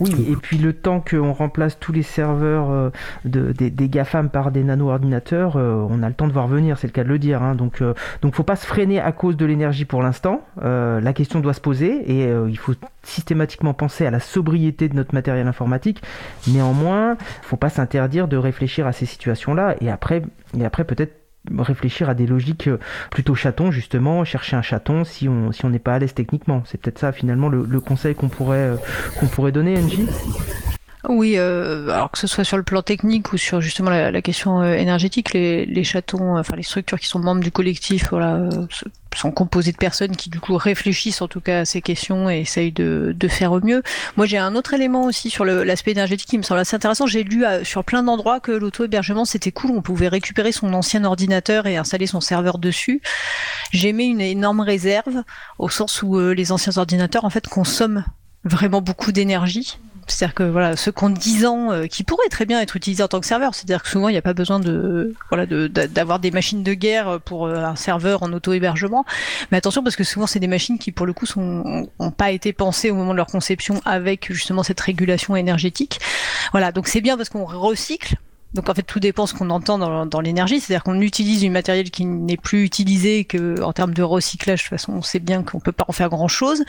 Oui, et puis le temps qu'on remplace tous les serveurs euh, de, des, des, GAFAM par des nano-ordinateurs, euh, on a le temps de voir venir, c'est le cas de le dire. Hein. Donc, euh, donc faut pas se freiner à cause de l'énergie pour l'instant. la question doit se poser et il faut systématiquement penser à la sobriété de notre matériel informatique. Néanmoins, faut pas s'interdire de réfléchir à ces situations-là et après, et après peut-être réfléchir à des logiques euh, plutôt chatons justement chercher un chaton si on si on n'est pas à l'aise techniquement. C'est peut-être ça finalement le, le conseil qu'on pourrait euh, qu'on pourrait donner NJ oui, euh, alors que ce soit sur le plan technique ou sur justement la, question euh, énergétique, les, chatons, enfin les structures qui sont membres du collectif, voilà, euh, sont composées de personnes qui du coup réfléchissent en tout cas à ces questions et essayent de, de faire au mieux. Moi, j'ai un autre élément aussi sur l'aspect énergétique qui me semble assez intéressant. J'ai lu sur plein d'endroits que l'auto-hébergement c'était cool, on pouvait récupérer son ancien ordinateur et installer son serveur dessus. J'ai mis une énorme réserve au sens où les anciens ordinateurs en fait consomment vraiment beaucoup d'énergie c'est-à-dire que voilà, ce compte 10 ans euh, qui pourrait très bien être utilisé en tant que serveur, c'est-à-dire que souvent il n'y a pas besoin de voilà d'avoir des machines de guerre pour euh, un serveur en auto-hébergement. Mais attention parce que souvent c'est des machines qui pour le coup sont ont pas été pensées au moment de leur conception avec justement cette régulation énergétique. Voilà, donc c'est bien parce qu'on recycle donc en fait, tout dépend ce qu'on entend dans, l'énergie, c'est-à-dire qu'on utilise du matériel qui n'est plus utilisé que en termes de recyclage. De toute façon, on sait bien qu'on peut pas en faire grand-chose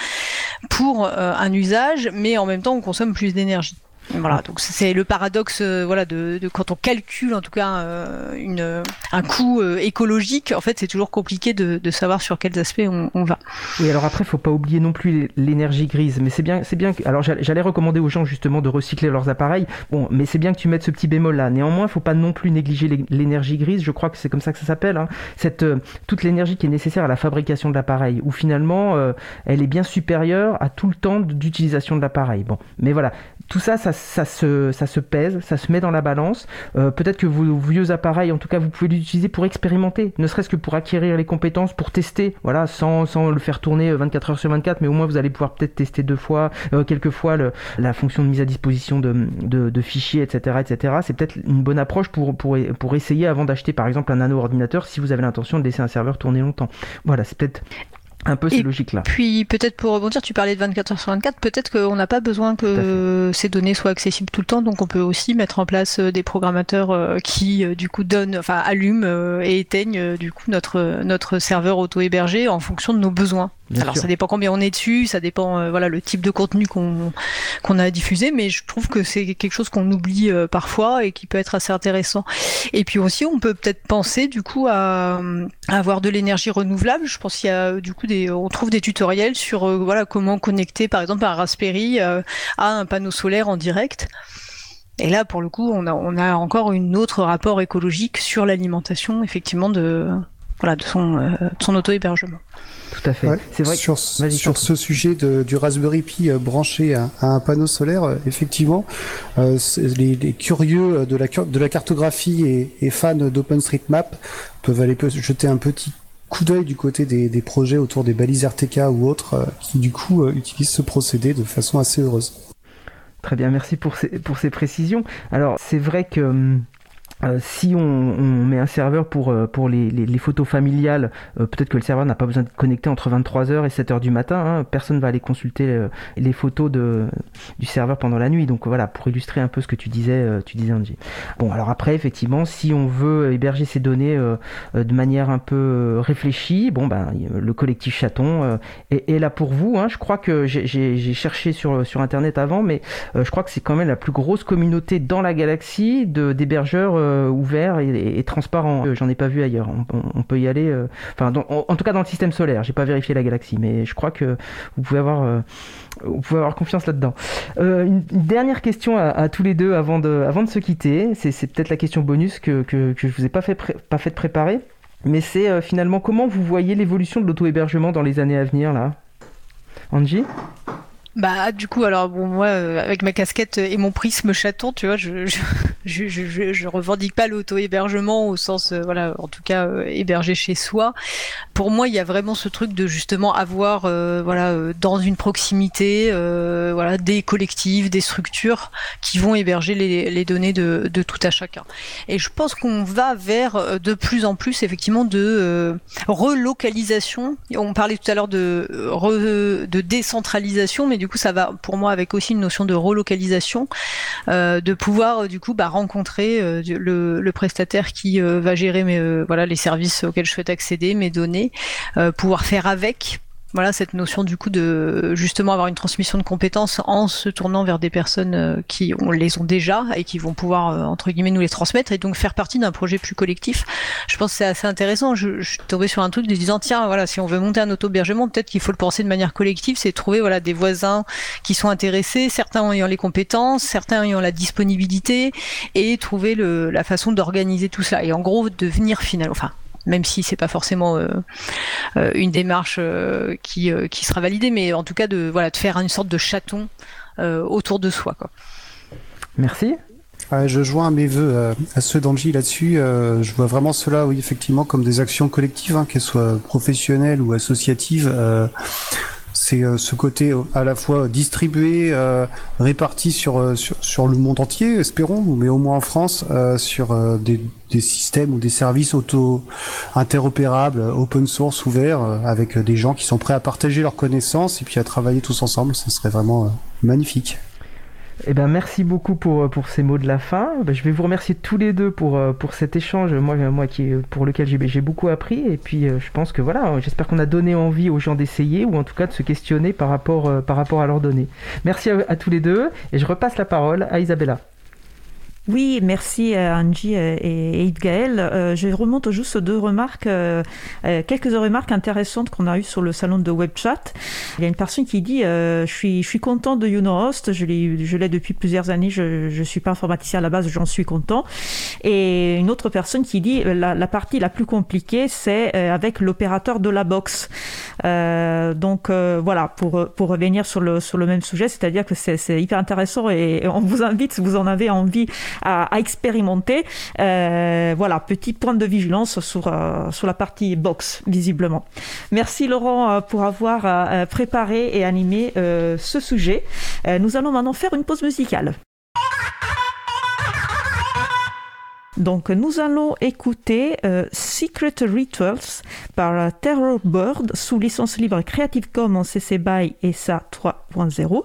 pour euh, un usage, mais en même temps, on consomme plus d'énergie. Voilà, donc c'est le paradoxe, euh, voilà, de, quand on calcule en tout cas euh, une, un coût euh, écologique, en fait, c'est toujours compliqué de, savoir sur quels aspects on, va. Oui, alors après, il faut pas oublier non plus l'énergie grise, mais c'est bien, c'est bien. Que, alors j'allais recommander aux gens justement de recycler leurs appareils. Bon, mais c'est bien que tu mettes ce petit bémol là. Néanmoins, il faut pas non plus négliger l'énergie grise. Je crois que c'est comme ça que ça s'appelle. Hein. Cette toute l'énergie qui est nécessaire à la fabrication de l'appareil, où finalement, elle est bien supérieure à tout le temps d'utilisation de l'appareil. Bon, mais voilà, tout ça, ça, ça se pèse, ça se met dans la balance. Euh, peut-être que vos vieux appareils, en tout cas, vous pouvez l'utiliser pour expérimenter, ne serait-ce que pour acquérir les compétences, pour tester, voilà, sans, sans, le faire tourner 24 heures sur 24, mais au moins vous allez pouvoir peut-être tester deux fois, euh, quelques fois la fonction de mise à disposition de, fichiers, etc., etc. C'est peut-être une bonne approche pour, pour, pour essayer avant d'acheter par exemple un nano ordinateur si vous avez l'intention de laisser un serveur tourner longtemps. Voilà, c'est peut-être un peu ces logiques-là. Puis peut-être pour rebondir, tu parlais de 24 heures sur 24, peut-être qu'on n'a pas besoin que ces données soient accessibles tout le temps, donc on peut aussi mettre en place euh, des programmateurs euh, qui euh, du coup donnent, enfin allument et éteignent du coup notre notre serveur auto-hébergé en fonction de nos besoins. Alors ça dépend combien on est dessus, ça dépend voilà le type de contenu qu'on qu'on a diffusé, mais je trouve que c'est quelque chose qu'on oublie parfois et qui peut être assez intéressant. Et puis aussi on peut peut-être penser du coup à, avoir de l'énergie renouvelable. Je pense qu'il y a du coup des on trouve des tutoriels sur euh, voilà comment connecter par exemple un Raspberry à un panneau solaire en direct. Et là, pour le coup, on a, on a encore une autre rapport écologique sur l'alimentation, effectivement, de, voilà, de son, de son auto-hébergement. Tout à fait. c'est vrai. Sur, sur ce sujet de, du Raspberry Pi euh, branché à, un panneau solaire, euh, effectivement, euh, les, les, curieux de la, de la cartographie et, et fans d'OpenStreetMap peuvent aller jeter un petit coup d'œil du côté des, projets autour des balises RTK ou autres qui du coup utilisent ce procédé de façon assez heureuse. Très bien, merci pour ces, pour ces précisions. Alors c'est vrai que hum, euh, si on, met un serveur pour, euh, pour les, les, photos familiales, euh, peut-être que le serveur n'a pas besoin de connecter entre 23h et 7h du matin. Hein. Personne va aller consulter les photos de, du serveur pendant la nuit. Donc voilà, pour illustrer un peu ce que tu disais, tu disais Angie. Bon, alors après, effectivement, si on veut héberger ces données de manière un peu réfléchie, bon, ben, le collectif chaton est, est là pour vous. Hein. Je crois que j'ai cherché sur, sur Internet avant, mais je crois que c'est quand même la plus grosse communauté dans la galaxie d'hébergeurs euh, ouvert et, transparent. Euh, j'en ai pas vu ailleurs. On, peut y aller. Euh, enfin, en, tout cas dans le système solaire. J'ai pas vérifié la galaxie, mais je crois que vous pouvez avoir, vous pouvez avoir confiance là-dedans. Une, dernière question à, tous les deux avant de, avant de se quitter. C'est peut-être la question bonus que, que, que je vous ai pas fait, préparer. Mais c'est finalement comment vous voyez l'évolution de l'auto-hébergement dans les années à venir là? Angie? Bah du coup alors bon moi euh, avec ma casquette et mon prisme chaton tu vois je, je, je, revendique pas l'auto hébergement au sens euh, voilà en tout cas euh, héberger chez soi. Pour moi il y a vraiment ce truc de justement avoir voilà dans une proximité voilà des collectifs des structures qui vont héberger les, données de, de tout à chacun. Et je pense qu'on va vers de plus en plus effectivement de relocalisation. On parlait tout à l'heure de de décentralisation mais du coup, ça va pour moi avec aussi une notion de relocalisation, euh, de pouvoir euh, du coup bah, rencontrer euh, le, prestataire qui va gérer mes, voilà les services auxquels je souhaite accéder, mes données, pouvoir faire avec voilà cette notion du coup de justement avoir une transmission de compétences en se tournant vers des personnes euh, qui on les ont déjà et qui vont pouvoir euh, entre guillemets nous les transmettre et donc faire partie d'un projet plus collectif. Je pense que c'est assez intéressant. Je, suis tombée sur un truc de disant tiens voilà si on veut monter un auto-hébergement peut-être qu'il faut le penser de manière collective, c'est trouver voilà des voisins qui sont intéressés, certains ayant les compétences, certains ayant la disponibilité et trouver le, la façon d'organiser tout ça et en gros devenir finalement enfin même si c'est pas forcément euh, euh, une démarche euh, qui, qui sera validée, mais en tout cas de voilà de faire une sorte de chaton autour de soi. Quoi. Merci. je joins mes voeux à ceux d'Angie là-dessus. je vois vraiment cela, oui, effectivement, comme des actions collectives, hein, qu'elles soient professionnelles ou associatives c'est euh, ce côté euh, à la fois distribué, euh, réparti sur, sur, le monde entier, espérons, mais au moins en France, sur des, des, systèmes ou des services auto interopérables, open source, ouverts, avec des gens qui sont prêts à partager leurs connaissances et puis à travailler tous ensemble. Ce serait vraiment magnifique. Eh ben, merci beaucoup pour, pour ces mots de la fin. Ben, je vais vous remercier tous les deux pour, euh, pour cet échange, moi, moi qui, pour lequel j'ai, j'ai beaucoup appris. Et puis, euh, je pense que voilà, j'espère qu'on a donné envie aux gens d'essayer ou en tout cas de se questionner par rapport, euh, par rapport à leurs données. Merci à tous les deux et je repasse la parole à Isabella. Oui, merci euh, Angie euh, et Gaël. Euh, je remonte juste deux remarques, quelques remarques intéressantes qu'on a eues sur le salon de WebChat. Il y a une personne qui dit je suis je suis content de YouKnowHost, je l'ai je l'ai depuis plusieurs années, je je suis pas informaticien à la base, j'en suis content. Et une autre personne qui dit la, la partie la plus compliquée c'est avec l'opérateur de la box. donc voilà pour pour revenir sur le sur le même sujet, c'est-à-dire que c'est c'est hyper intéressant et on vous invite si vous en avez envie à, à expérimenter. Euh, voilà, petit point de vigilance sur, euh, sur la partie box, visiblement. Merci Laurent euh, pour avoir euh, préparé et animé euh, ce sujet. Euh, nous allons maintenant faire une pause musicale. Donc nous allons écouter euh, Secret Rituals par Terror Bird sous licence libre Creative Commons CC BY SA 3.0.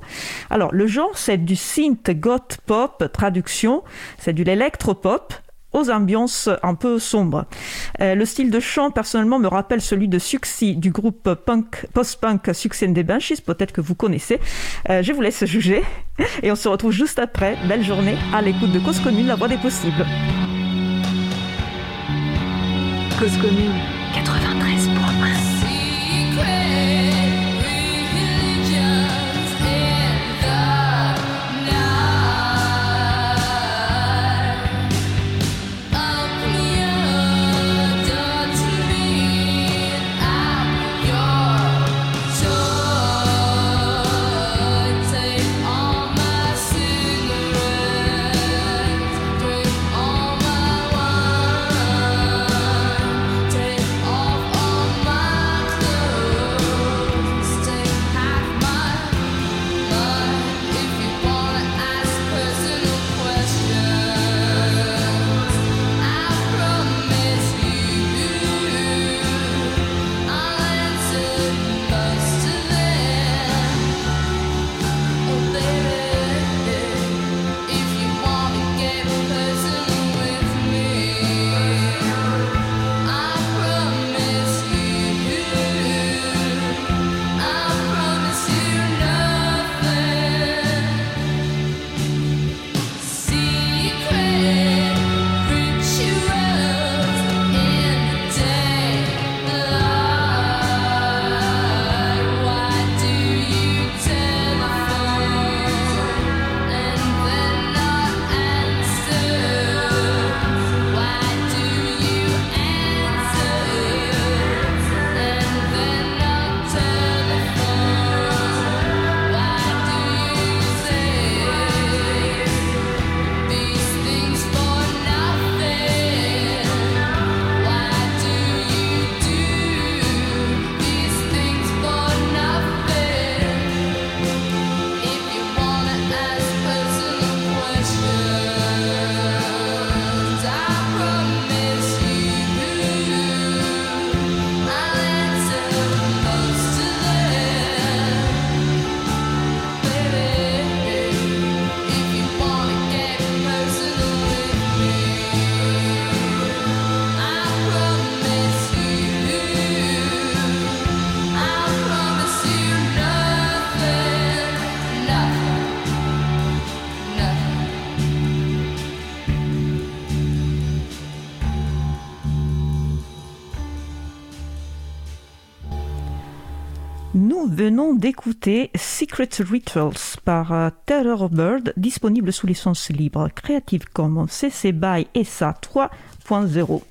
Alors le genre c'est du synth goth pop traduction, c'est du l'électropop aux ambiances un peu sombres. Euh, le style de chant, personnellement, me rappelle celui de Suxy du groupe punk, post-punk Succès des Banshees, peut-être que vous connaissez. Euh, je vous laisse juger et on se retrouve juste après. Belle journée à l'écoute de Cause Commune, la voix des possibles. Cause commune. 93.1 venons d'écouter Secret Rituals par euh, Terror Bird, disponible sous licence libre Creative Commons CC BY SA 3.0.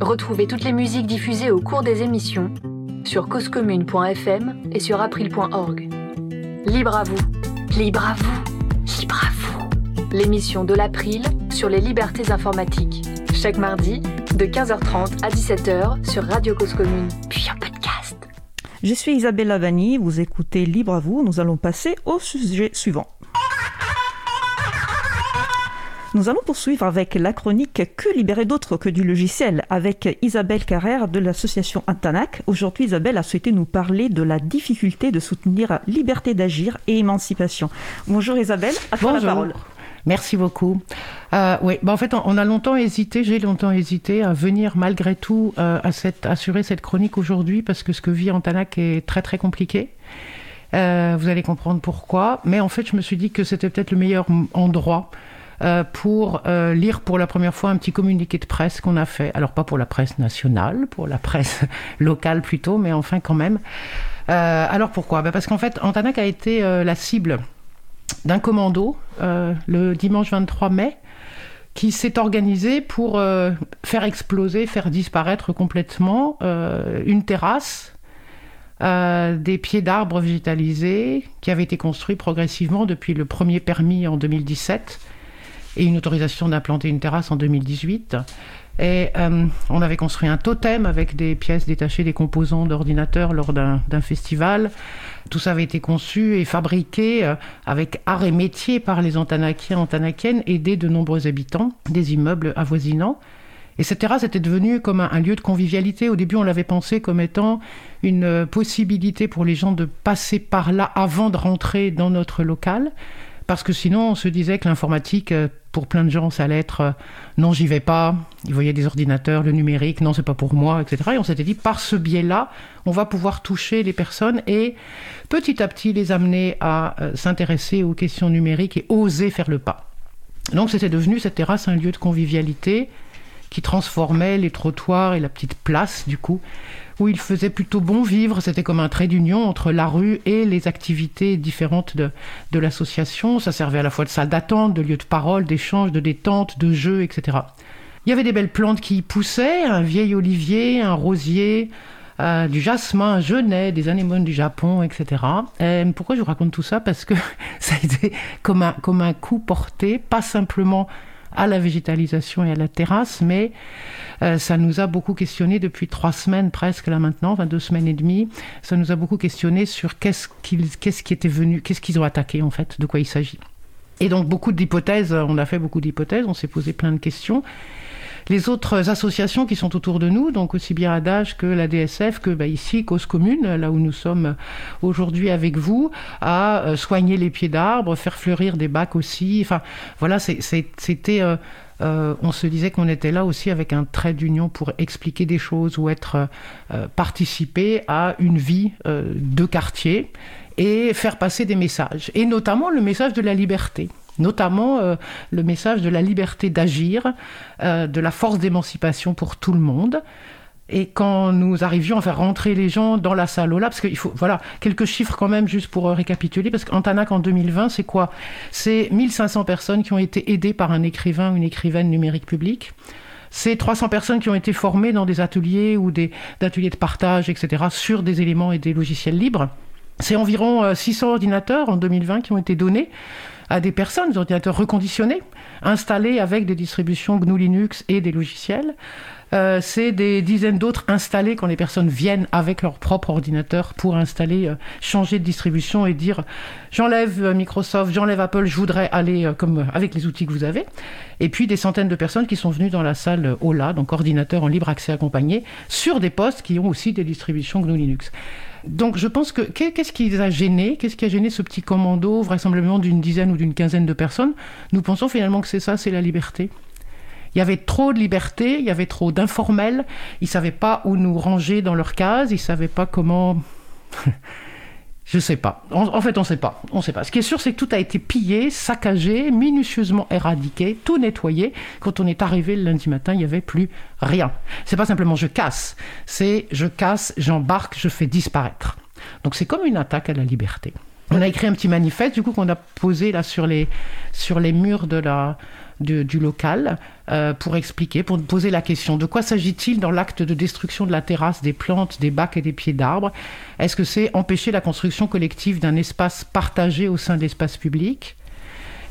Retrouvez toutes les musiques diffusées au cours des émissions sur causecommune.fm et sur april.org. Libre à vous, libre à vous, libre à vous. L'émission de l'April sur les libertés informatiques. Chaque mardi de 15h30 à 17h sur Radio Cause Commune, puis en. Je suis Isabelle Vanni, vous écoutez Libre à vous, nous allons passer au sujet suivant. Nous allons poursuivre avec la chronique Que libérer d'autres que du logiciel avec Isabelle Carrère de l'association Antanac. Aujourd'hui, Isabelle a souhaité nous parler de la difficulté de soutenir liberté d'agir et émancipation. Bonjour Isabelle, à toi la parole. Merci beaucoup. Euh, oui, bah en fait, on a longtemps hésité, j'ai longtemps hésité à venir malgré tout euh, à cette, assurer cette chronique aujourd'hui parce que ce que vit Antanac est très très compliqué. Euh, vous allez comprendre pourquoi. Mais en fait, je me suis dit que c'était peut-être le meilleur endroit euh, pour euh, lire pour la première fois un petit communiqué de presse qu'on a fait. Alors pas pour la presse nationale, pour la presse locale plutôt, mais enfin quand même. Euh, alors pourquoi? Ben Parce qu'en fait, Antanac a été la cible d'un commando euh, le dimanche 23 mai qui s'est organisé pour euh, faire exploser, faire disparaître complètement euh, une terrasse, des pieds d'arbres végétalisés qui avaient été construits progressivement depuis le premier permis en 2017 et une autorisation d'implanter une terrasse en 2018. Et on avait construit un totem avec des pièces détachées des composants d'ordinateur lors d'un festival. Tout ça avait été conçu et fabriqué euh, avec art et métier par les Antanakiens, Antanakiennes, aidés de nombreux habitants des immeubles avoisinants. Et cette terrasse était devenue comme un, lieu de convivialité. Au début, on l'avait pensé comme étant une euh, possibilité pour les gens de passer par là avant de rentrer dans notre local. Parce que sinon, on se disait que l'informatique, euh, pour plein de gens, ça allait être euh, non, j'y vais pas. Ils voyaient des ordinateurs, le numérique, non, c'est pas pour moi, etc. Et on s'était dit, par ce biais-là, on va pouvoir toucher les personnes et petit à petit les amener à euh, s'intéresser aux questions numériques et oser faire le pas. Donc c'était devenu cette terrasse un lieu de convivialité qui transformait les trottoirs et la petite place du coup où il faisait plutôt bon vivre. C'était comme un trait d'union entre la rue et les activités différentes de, l'association. Ça servait à la fois de salle d'attente, de lieu de parole, d'échange, de détente, de jeu, etc. Il y avait des belles plantes qui y poussaient, un vieil olivier, un rosier, euh, du jasmin, un genêt, des anémones du Japon, etc. Et pourquoi je vous raconte tout ça? Parce que ça a été comme un coup porté, pas simplement à la végétalisation et à la terrasse, mais euh, ça nous a beaucoup questionné depuis trois semaines presque là maintenant, enfin deux semaines et demie. Ça nous a beaucoup questionné sur qu'ils, qu'est-ce qui était venu, qu'est-ce qu'ils ont attaqué en fait, de quoi il s'agit. Et donc beaucoup d'hypothèses, on a fait beaucoup d'hypothèses, on s'est posé plein de questions. Les autres associations qui sont autour de nous, donc aussi bien Adage que la DSF, que bah, ici, Cause Commune, là où nous sommes aujourd'hui avec vous, à euh, soigner les pieds d'arbres, faire fleurir des bacs aussi. Enfin, voilà, c'était... euh, euh, on se disait qu'on était là aussi avec un trait d'union pour expliquer des choses ou être euh, euh, participer à une vie euh, de quartier et faire passer des messages et notamment le message de la liberté notamment euh, le message de la liberté d'agir, euh, de la force d'émancipation pour tout le monde. Et quand nous arrivions à faire rentrer les gens dans la salle Ola, parce qu'il faut, voilà, quelques chiffres quand même juste pour euh, récapituler, parce qu'Antanac en 2020, c'est quoi? C'est 1500 personnes qui ont été aidées par un écrivain ou une écrivaine numérique publique. C'est 300 personnes qui ont été formées dans des ateliers ou des ateliers de partage, etc., sur des éléments et des logiciels libres. C'est environ euh, 600 ordinateurs en 2020 qui ont été donnés à des personnes, des ordinateurs reconditionnés, installés avec des distributions GNU Linux et des logiciels. Euh, c'est des dizaines d'autres installés quand les personnes viennent avec leur propre ordinateur pour installer, euh, changer de distribution et dire j'enlève euh, Microsoft, j'enlève Apple, je voudrais aller euh, comme euh, avec les outils que vous avez. Et puis des centaines de personnes qui sont venues dans la salle OLA, donc ordinateur en libre accès accompagné, sur des postes qui ont aussi des distributions GNU Linux. Donc je pense que qu'est- qu'est-ce qui les a gênés? Qu'est-ce qui a gêné ce petit commando, vraisemblablement d'une dizaine ou d'une quinzaine de personnes? Nous pensons finalement que c'est ça, c'est la liberté. Il y avait trop de liberté, il y avait trop d'informels, ils savaient pas où nous ranger dans leur case, ils savaient pas comment... Je sais pas. En, fait, on sait pas. On sait pas. Ce qui est sûr, c'est que tout a été pillé, saccagé, minutieusement éradiqué, tout nettoyé. Quand on est arrivé le lundi matin, il n'y avait plus rien. C'est pas simplement je casse, c'est je casse, j'embarque, je fais disparaître. Donc c'est comme une attaque à la liberté. On a écrit un petit manifeste, du coup, qu'on a posé là sur les, sur les murs de la, du, local euh, pour expliquer, pour poser la question. De quoi s'agit-il dans l'acte de destruction de la terrasse, des plantes, des bacs et des pieds d'arbres? Est-ce que c'est empêcher la construction collective d'un espace partagé au sein de l'espace public?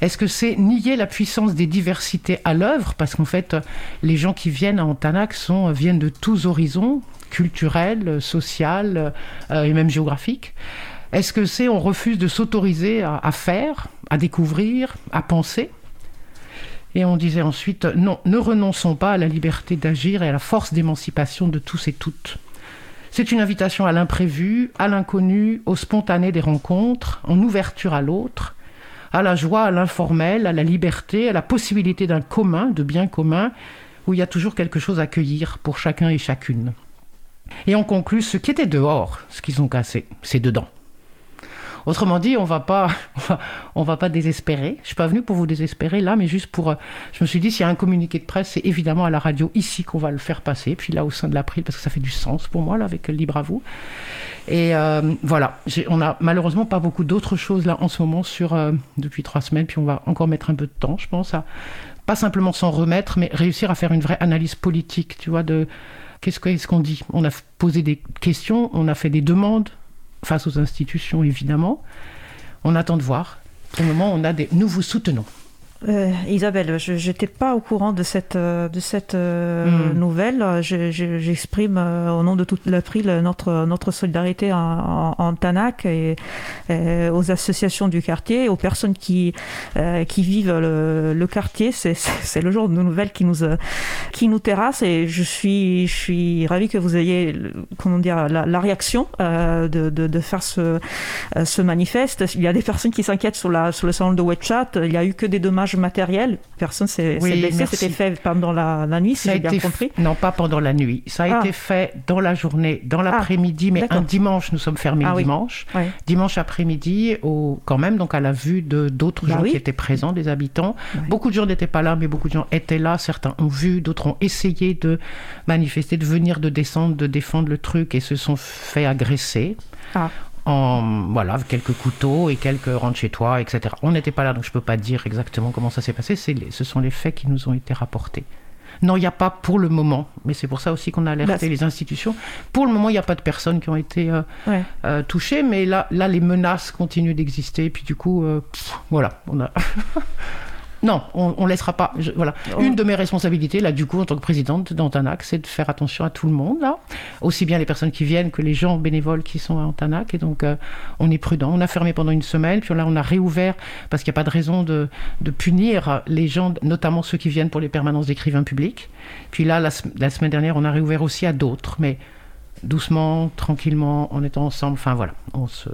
Est-ce que c'est nier la puissance des diversités à l'œuvre? Parce qu'en fait, les gens qui viennent à Antanac sont, viennent de tous horizons, culturels, sociaux euh, et même géographiques. Est-ce que c'est on refuse de s'autoriser à faire, à découvrir, à penser? Et on disait ensuite, non, ne renonçons pas à la liberté d'agir et à la force d'émancipation de tous et toutes. C'est une invitation à l'imprévu, à l'inconnu, au spontané des rencontres, en ouverture à l'autre, à la joie, à l'informel, à la liberté, à la possibilité d'un commun, de bien commun, où il y a toujours quelque chose à cueillir pour chacun et chacune. Et on conclut, ce qui était dehors, ce qu'ils ont cassé, c'est dedans. Autrement dit, on va pas, on va, pas désespérer. Je suis pas venu pour vous désespérer là, mais juste pour. euh, Je me suis dit, s'il y a un communiqué de presse, c'est évidemment à la radio ici qu'on va le faire passer. Puis là, au sein de l'April, parce que ça fait du sens pour moi là, avec Libre à vous. Et euh, voilà, on a malheureusement pas beaucoup d'autres choses là en ce moment sur euh, depuis trois semaines. Puis on va encore mettre un peu de temps, je pense, à pas simplement s'en remettre, mais réussir à faire une vraie analyse politique, tu vois, de qu'est-ce que- qu'est-ce qu'on dit? On a posé des questions, on a fait des demandes face aux institutions, évidemment. On attend de voir. Pour le moment, on a des. Nous vous soutenons. Euh, Isabelle, je n'étais pas au courant de cette, euh, de cette euh, Mm. nouvelle. Je- je- J'exprime euh, au nom de toute l'April notre, notre solidarité en, en, en Tanac et, euh, aux associations du quartier, aux personnes qui, euh, qui vivent le, le quartier. C'est- le genre de nouvelle qui nous, euh, qui nous terrasse et je suis, je suis ravie que vous ayez comment dire, la, la réaction euh, de, de, de faire ce, ce manifeste. Il y a des personnes qui s'inquiètent sur, la, sur le salon de WeChat. Il n'y a eu que des dommages matériels. Personne s'est Oui, blessé. C'était fait pendant la, la nuit, si j'ai bien f- compris. Non, pas pendant la nuit. Ça a Ah. été fait dans la journée, dans l'après-midi, mais un dimanche, nous sommes fermés Ah oui. dimanche. Dimanche après-midi, au, quand même, donc à la vue de d'autres Bah gens qui étaient présents, des habitants. Beaucoup de gens n'étaient pas là, mais beaucoup de gens étaient là. Certains ont vu, d'autres ont essayé de manifester, de venir, de descendre, de défendre le truc et se sont fait agresser. Ah. En, voilà, quelques couteaux et quelques rentre chez toi, etc. On n'était pas là, donc je peux pas dire exactement comment ça s'est passé. C'est les- ce sont les faits qui nous ont été rapportés. Non, il n'y a pas pour le moment, mais c'est pour ça aussi qu'on a alerté Bah, les institutions. Pour le moment, il n'y a pas de personnes qui ont été euh, Ouais. euh, touchées, mais là, là, les menaces continuent d'exister. Et puis du coup, euh, pff, voilà, on a. Non, on, on laissera pas. je- voilà. On- Une de mes responsabilités, là, du coup, en tant que présidente d'Antanac, c'est de faire attention à tout le monde, là. Aussi bien les personnes qui viennent que les gens bénévoles qui sont à Antanac. Et donc, euh, on est prudent. On a fermé pendant une semaine, puis là, on a réouvert parce qu'il n'y a pas de raison de, de punir les gens, notamment ceux qui viennent pour les permanences d'écrivains publics. Puis là, la, la semaine dernière, on a réouvert aussi à d'autres, mais doucement, tranquillement, en étant ensemble. Enfin, voilà, on se.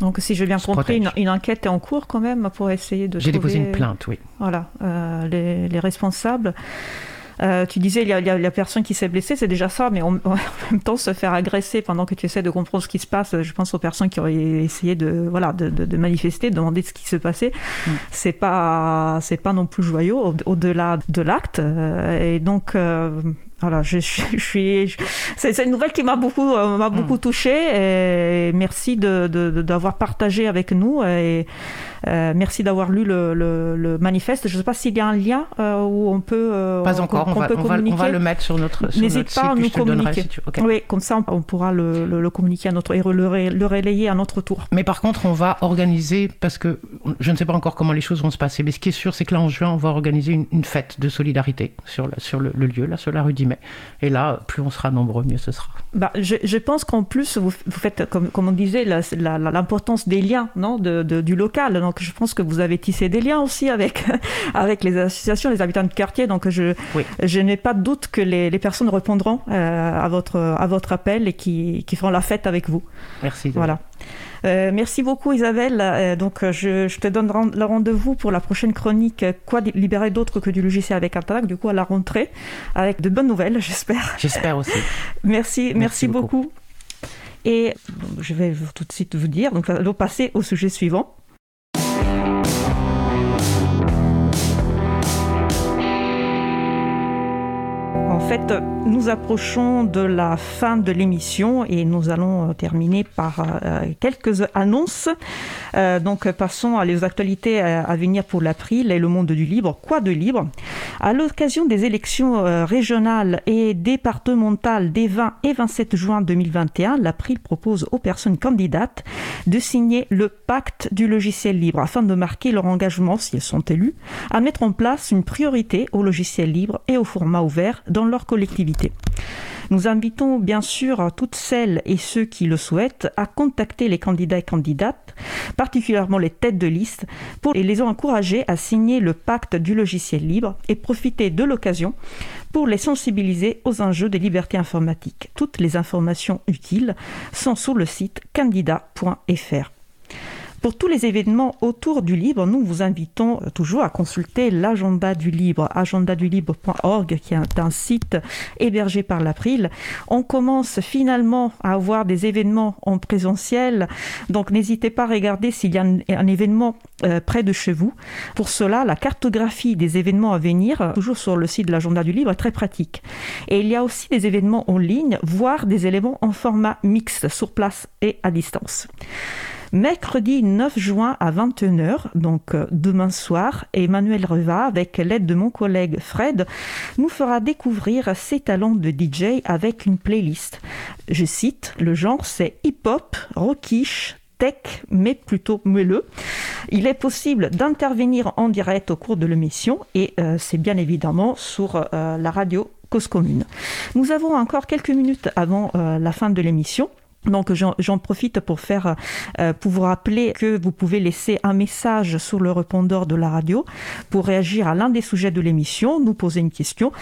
Donc, si j'ai bien compris, une, une enquête est en cours quand même pour essayer de J'ai déposé une plainte, oui. Voilà, euh, les, les responsables. Euh, tu disais, il y a, il y a la personne qui s'est blessée, c'est déjà ça, mais en, en même temps, se faire agresser pendant que tu essaies de comprendre ce qui se passe, je pense aux personnes qui auraient essayé de, voilà, de, de- de manifester, de demander ce qui se passait, c'est pas, c'est pas non plus joyeux au- au-delà de l'acte. euh, et donc, euh, voilà, je, suis, je- c'est une nouvelle qui m'a beaucoup, euh, m'a beaucoup touchée. Et merci de, de- de- d'avoir partagé avec nous. Et euh, merci d'avoir lu le, le- le manifeste. Je ne sais pas s'il y a un lien euh, où on peut, euh, Pas encore, on va, peut on le mettre sur notre, sur N'hésite pas à site, nous communiquer. si tu. Oui, comme ça, on pourra le, le- communiquer à notre et le, relayer à notre tour. Mais par contre, on va organiser, parce que je ne sais pas encore comment les choses vont se passer, mais ce qui est sûr, c'est que là, en juin, on va organiser une, une fête de solidarité sur, la- sur le, lieu, là, sur la rue Et là, plus on sera nombreux, mieux ce sera. Bah, je, je pense qu'en plus, vous, vous faites, comme, comme on disait, l'importance des liens non, de, de- du local. Donc, je pense que vous avez tissé des liens aussi avec, avec les associations, les habitants de quartier. Donc, je, Oui. je n'ai pas de doute que les, les personnes répondront euh, à, votre, à votre appel et qui, qui feront la fête avec vous. Merci. Voilà. Euh, merci beaucoup Isabelle. Euh, donc euh, je, je te donne le rendez-vous pour la prochaine chronique Quoi li- libérer d'autre que du logiciel avec Interact, du coup à la rentrée, avec de bonnes nouvelles j'espère. J'espère aussi. Merci, merci, Merci beaucoup. beaucoup. Et je vais tout de suite vous dire, donc allons passer au sujet suivant. Fait, nous approchons de la fin de l'émission et nous allons euh, terminer par euh, quelques annonces. Euh, donc, passons à les actualités à venir pour l'April et le monde du libre. Quoi de libre? À l'occasion des élections euh, régionales et départementales des 20 et 27 juin 2021, l'April propose aux personnes candidates de signer le pacte du logiciel libre afin de marquer leur engagement, si elles sont élues, à mettre en place une priorité au logiciel libre et au format ouvert dans leur collectivité. Nous invitons bien sûr toutes celles et ceux qui le souhaitent à contacter les candidats et candidates, particulièrement les têtes de liste, pour les encourager à signer le pacte du logiciel libre et profiter de l'occasion pour les sensibiliser aux enjeux des libertés informatiques. Toutes les informations utiles sont sur le site candidat.fr. Pour tous les événements autour du libre, nous vous invitons toujours à consulter l'agenda du libre, agendadulibre.org, qui est un site hébergé par l'April. On commence finalement à avoir des événements en présentiel, donc n'hésitez pas à regarder s'il y a un, un événement euh, près de chez vous. Pour cela, la cartographie des événements à venir, toujours sur le site de l'agenda du libre, est très pratique. Et il y a aussi des événements en ligne, voire des éléments en format mixte, sur place et à distance. Mercredi 9 juin à 21h, donc euh, demain soir, Emmanuel Reva, avec l'aide de mon collègue Fred, nous fera découvrir ses talents de DJ avec une playlist. Je cite, le genre c'est hip-hop, rockish, tech, mais plutôt moelleux. Il est possible d'intervenir en direct au cours de l'émission et euh, c'est bien évidemment sur euh, la radio Cause Commune. Nous avons encore quelques minutes avant la fin de l'émission. Donc j'en profite pour faire euh, pour vous rappeler que vous pouvez laisser un message sur le répondeur de la radio pour réagir à l'un des sujets de l'émission, nous poser une question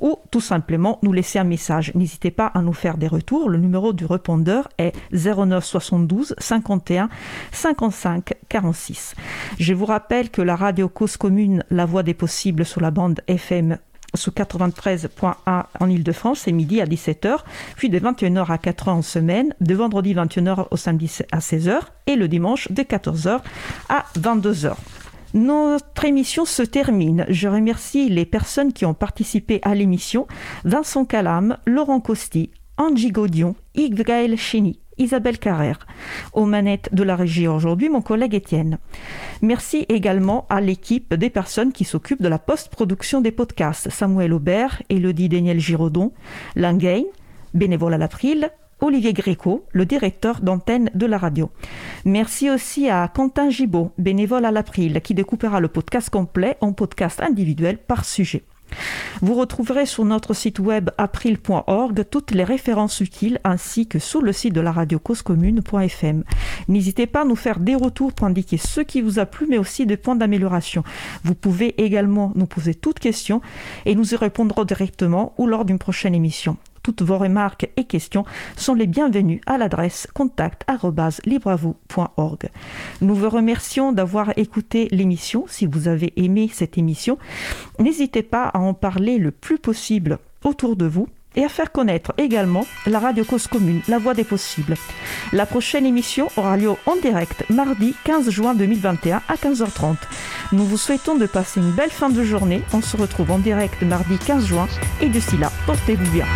ou tout simplement nous laisser un message. N'hésitez pas à nous faire des retours. Le numéro du répondeur est 09 72 51 55 46. Je vous rappelle que la radio Cause Commune, la voix des possibles sur la bande FM sous 93.1 en Ile-de-France, c'est midi à 17h, puis de 21h à 4h en semaine, de vendredi 21h au samedi à 16h et le dimanche de 14h à 22h. Notre émission se termine. Je remercie les personnes qui ont participé à l'émission. Vincent Calam, Laurent Costi, Angie Gaudion, Yves Gaël Chény, Isabelle Carrère. Aux manettes de la régie aujourd'hui, mon collègue Étienne. Merci également à l'équipe des personnes qui s'occupent de la post-production des podcasts. Samuel Aubert, Elodie Daniel Giraudon, Langain, bénévole à l'April, Olivier Gréco, le directeur d'antenne de la radio. Merci aussi à Quentin Gibaud, bénévole à l'April, qui découpera le podcast complet en podcast individuel par sujet. Vous retrouverez sur notre site web april.org toutes les références utiles ainsi que sur le site de la radio causecommune.fm. N'hésitez pas à nous faire des retours pour indiquer ce qui vous a plu mais aussi des points d'amélioration. Vous pouvez également nous poser toutes questions et nous y répondrons directement ou lors d'une prochaine émission. Toutes vos remarques et questions sont les bienvenues à l'adresse contact@libreavou.org. Nous vous remercions d'avoir écouté l'émission. Si vous avez aimé cette émission, n'hésitez pas à en parler le plus possible autour de vous et à faire connaître également la radio Cause Commune, la voix des possibles. La prochaine émission aura lieu en direct mardi 15 juin 2021 à 15h30. Nous vous souhaitons de passer une belle fin de journée. On se retrouve en direct mardi 15 juin et d'ici là, portez-vous bien.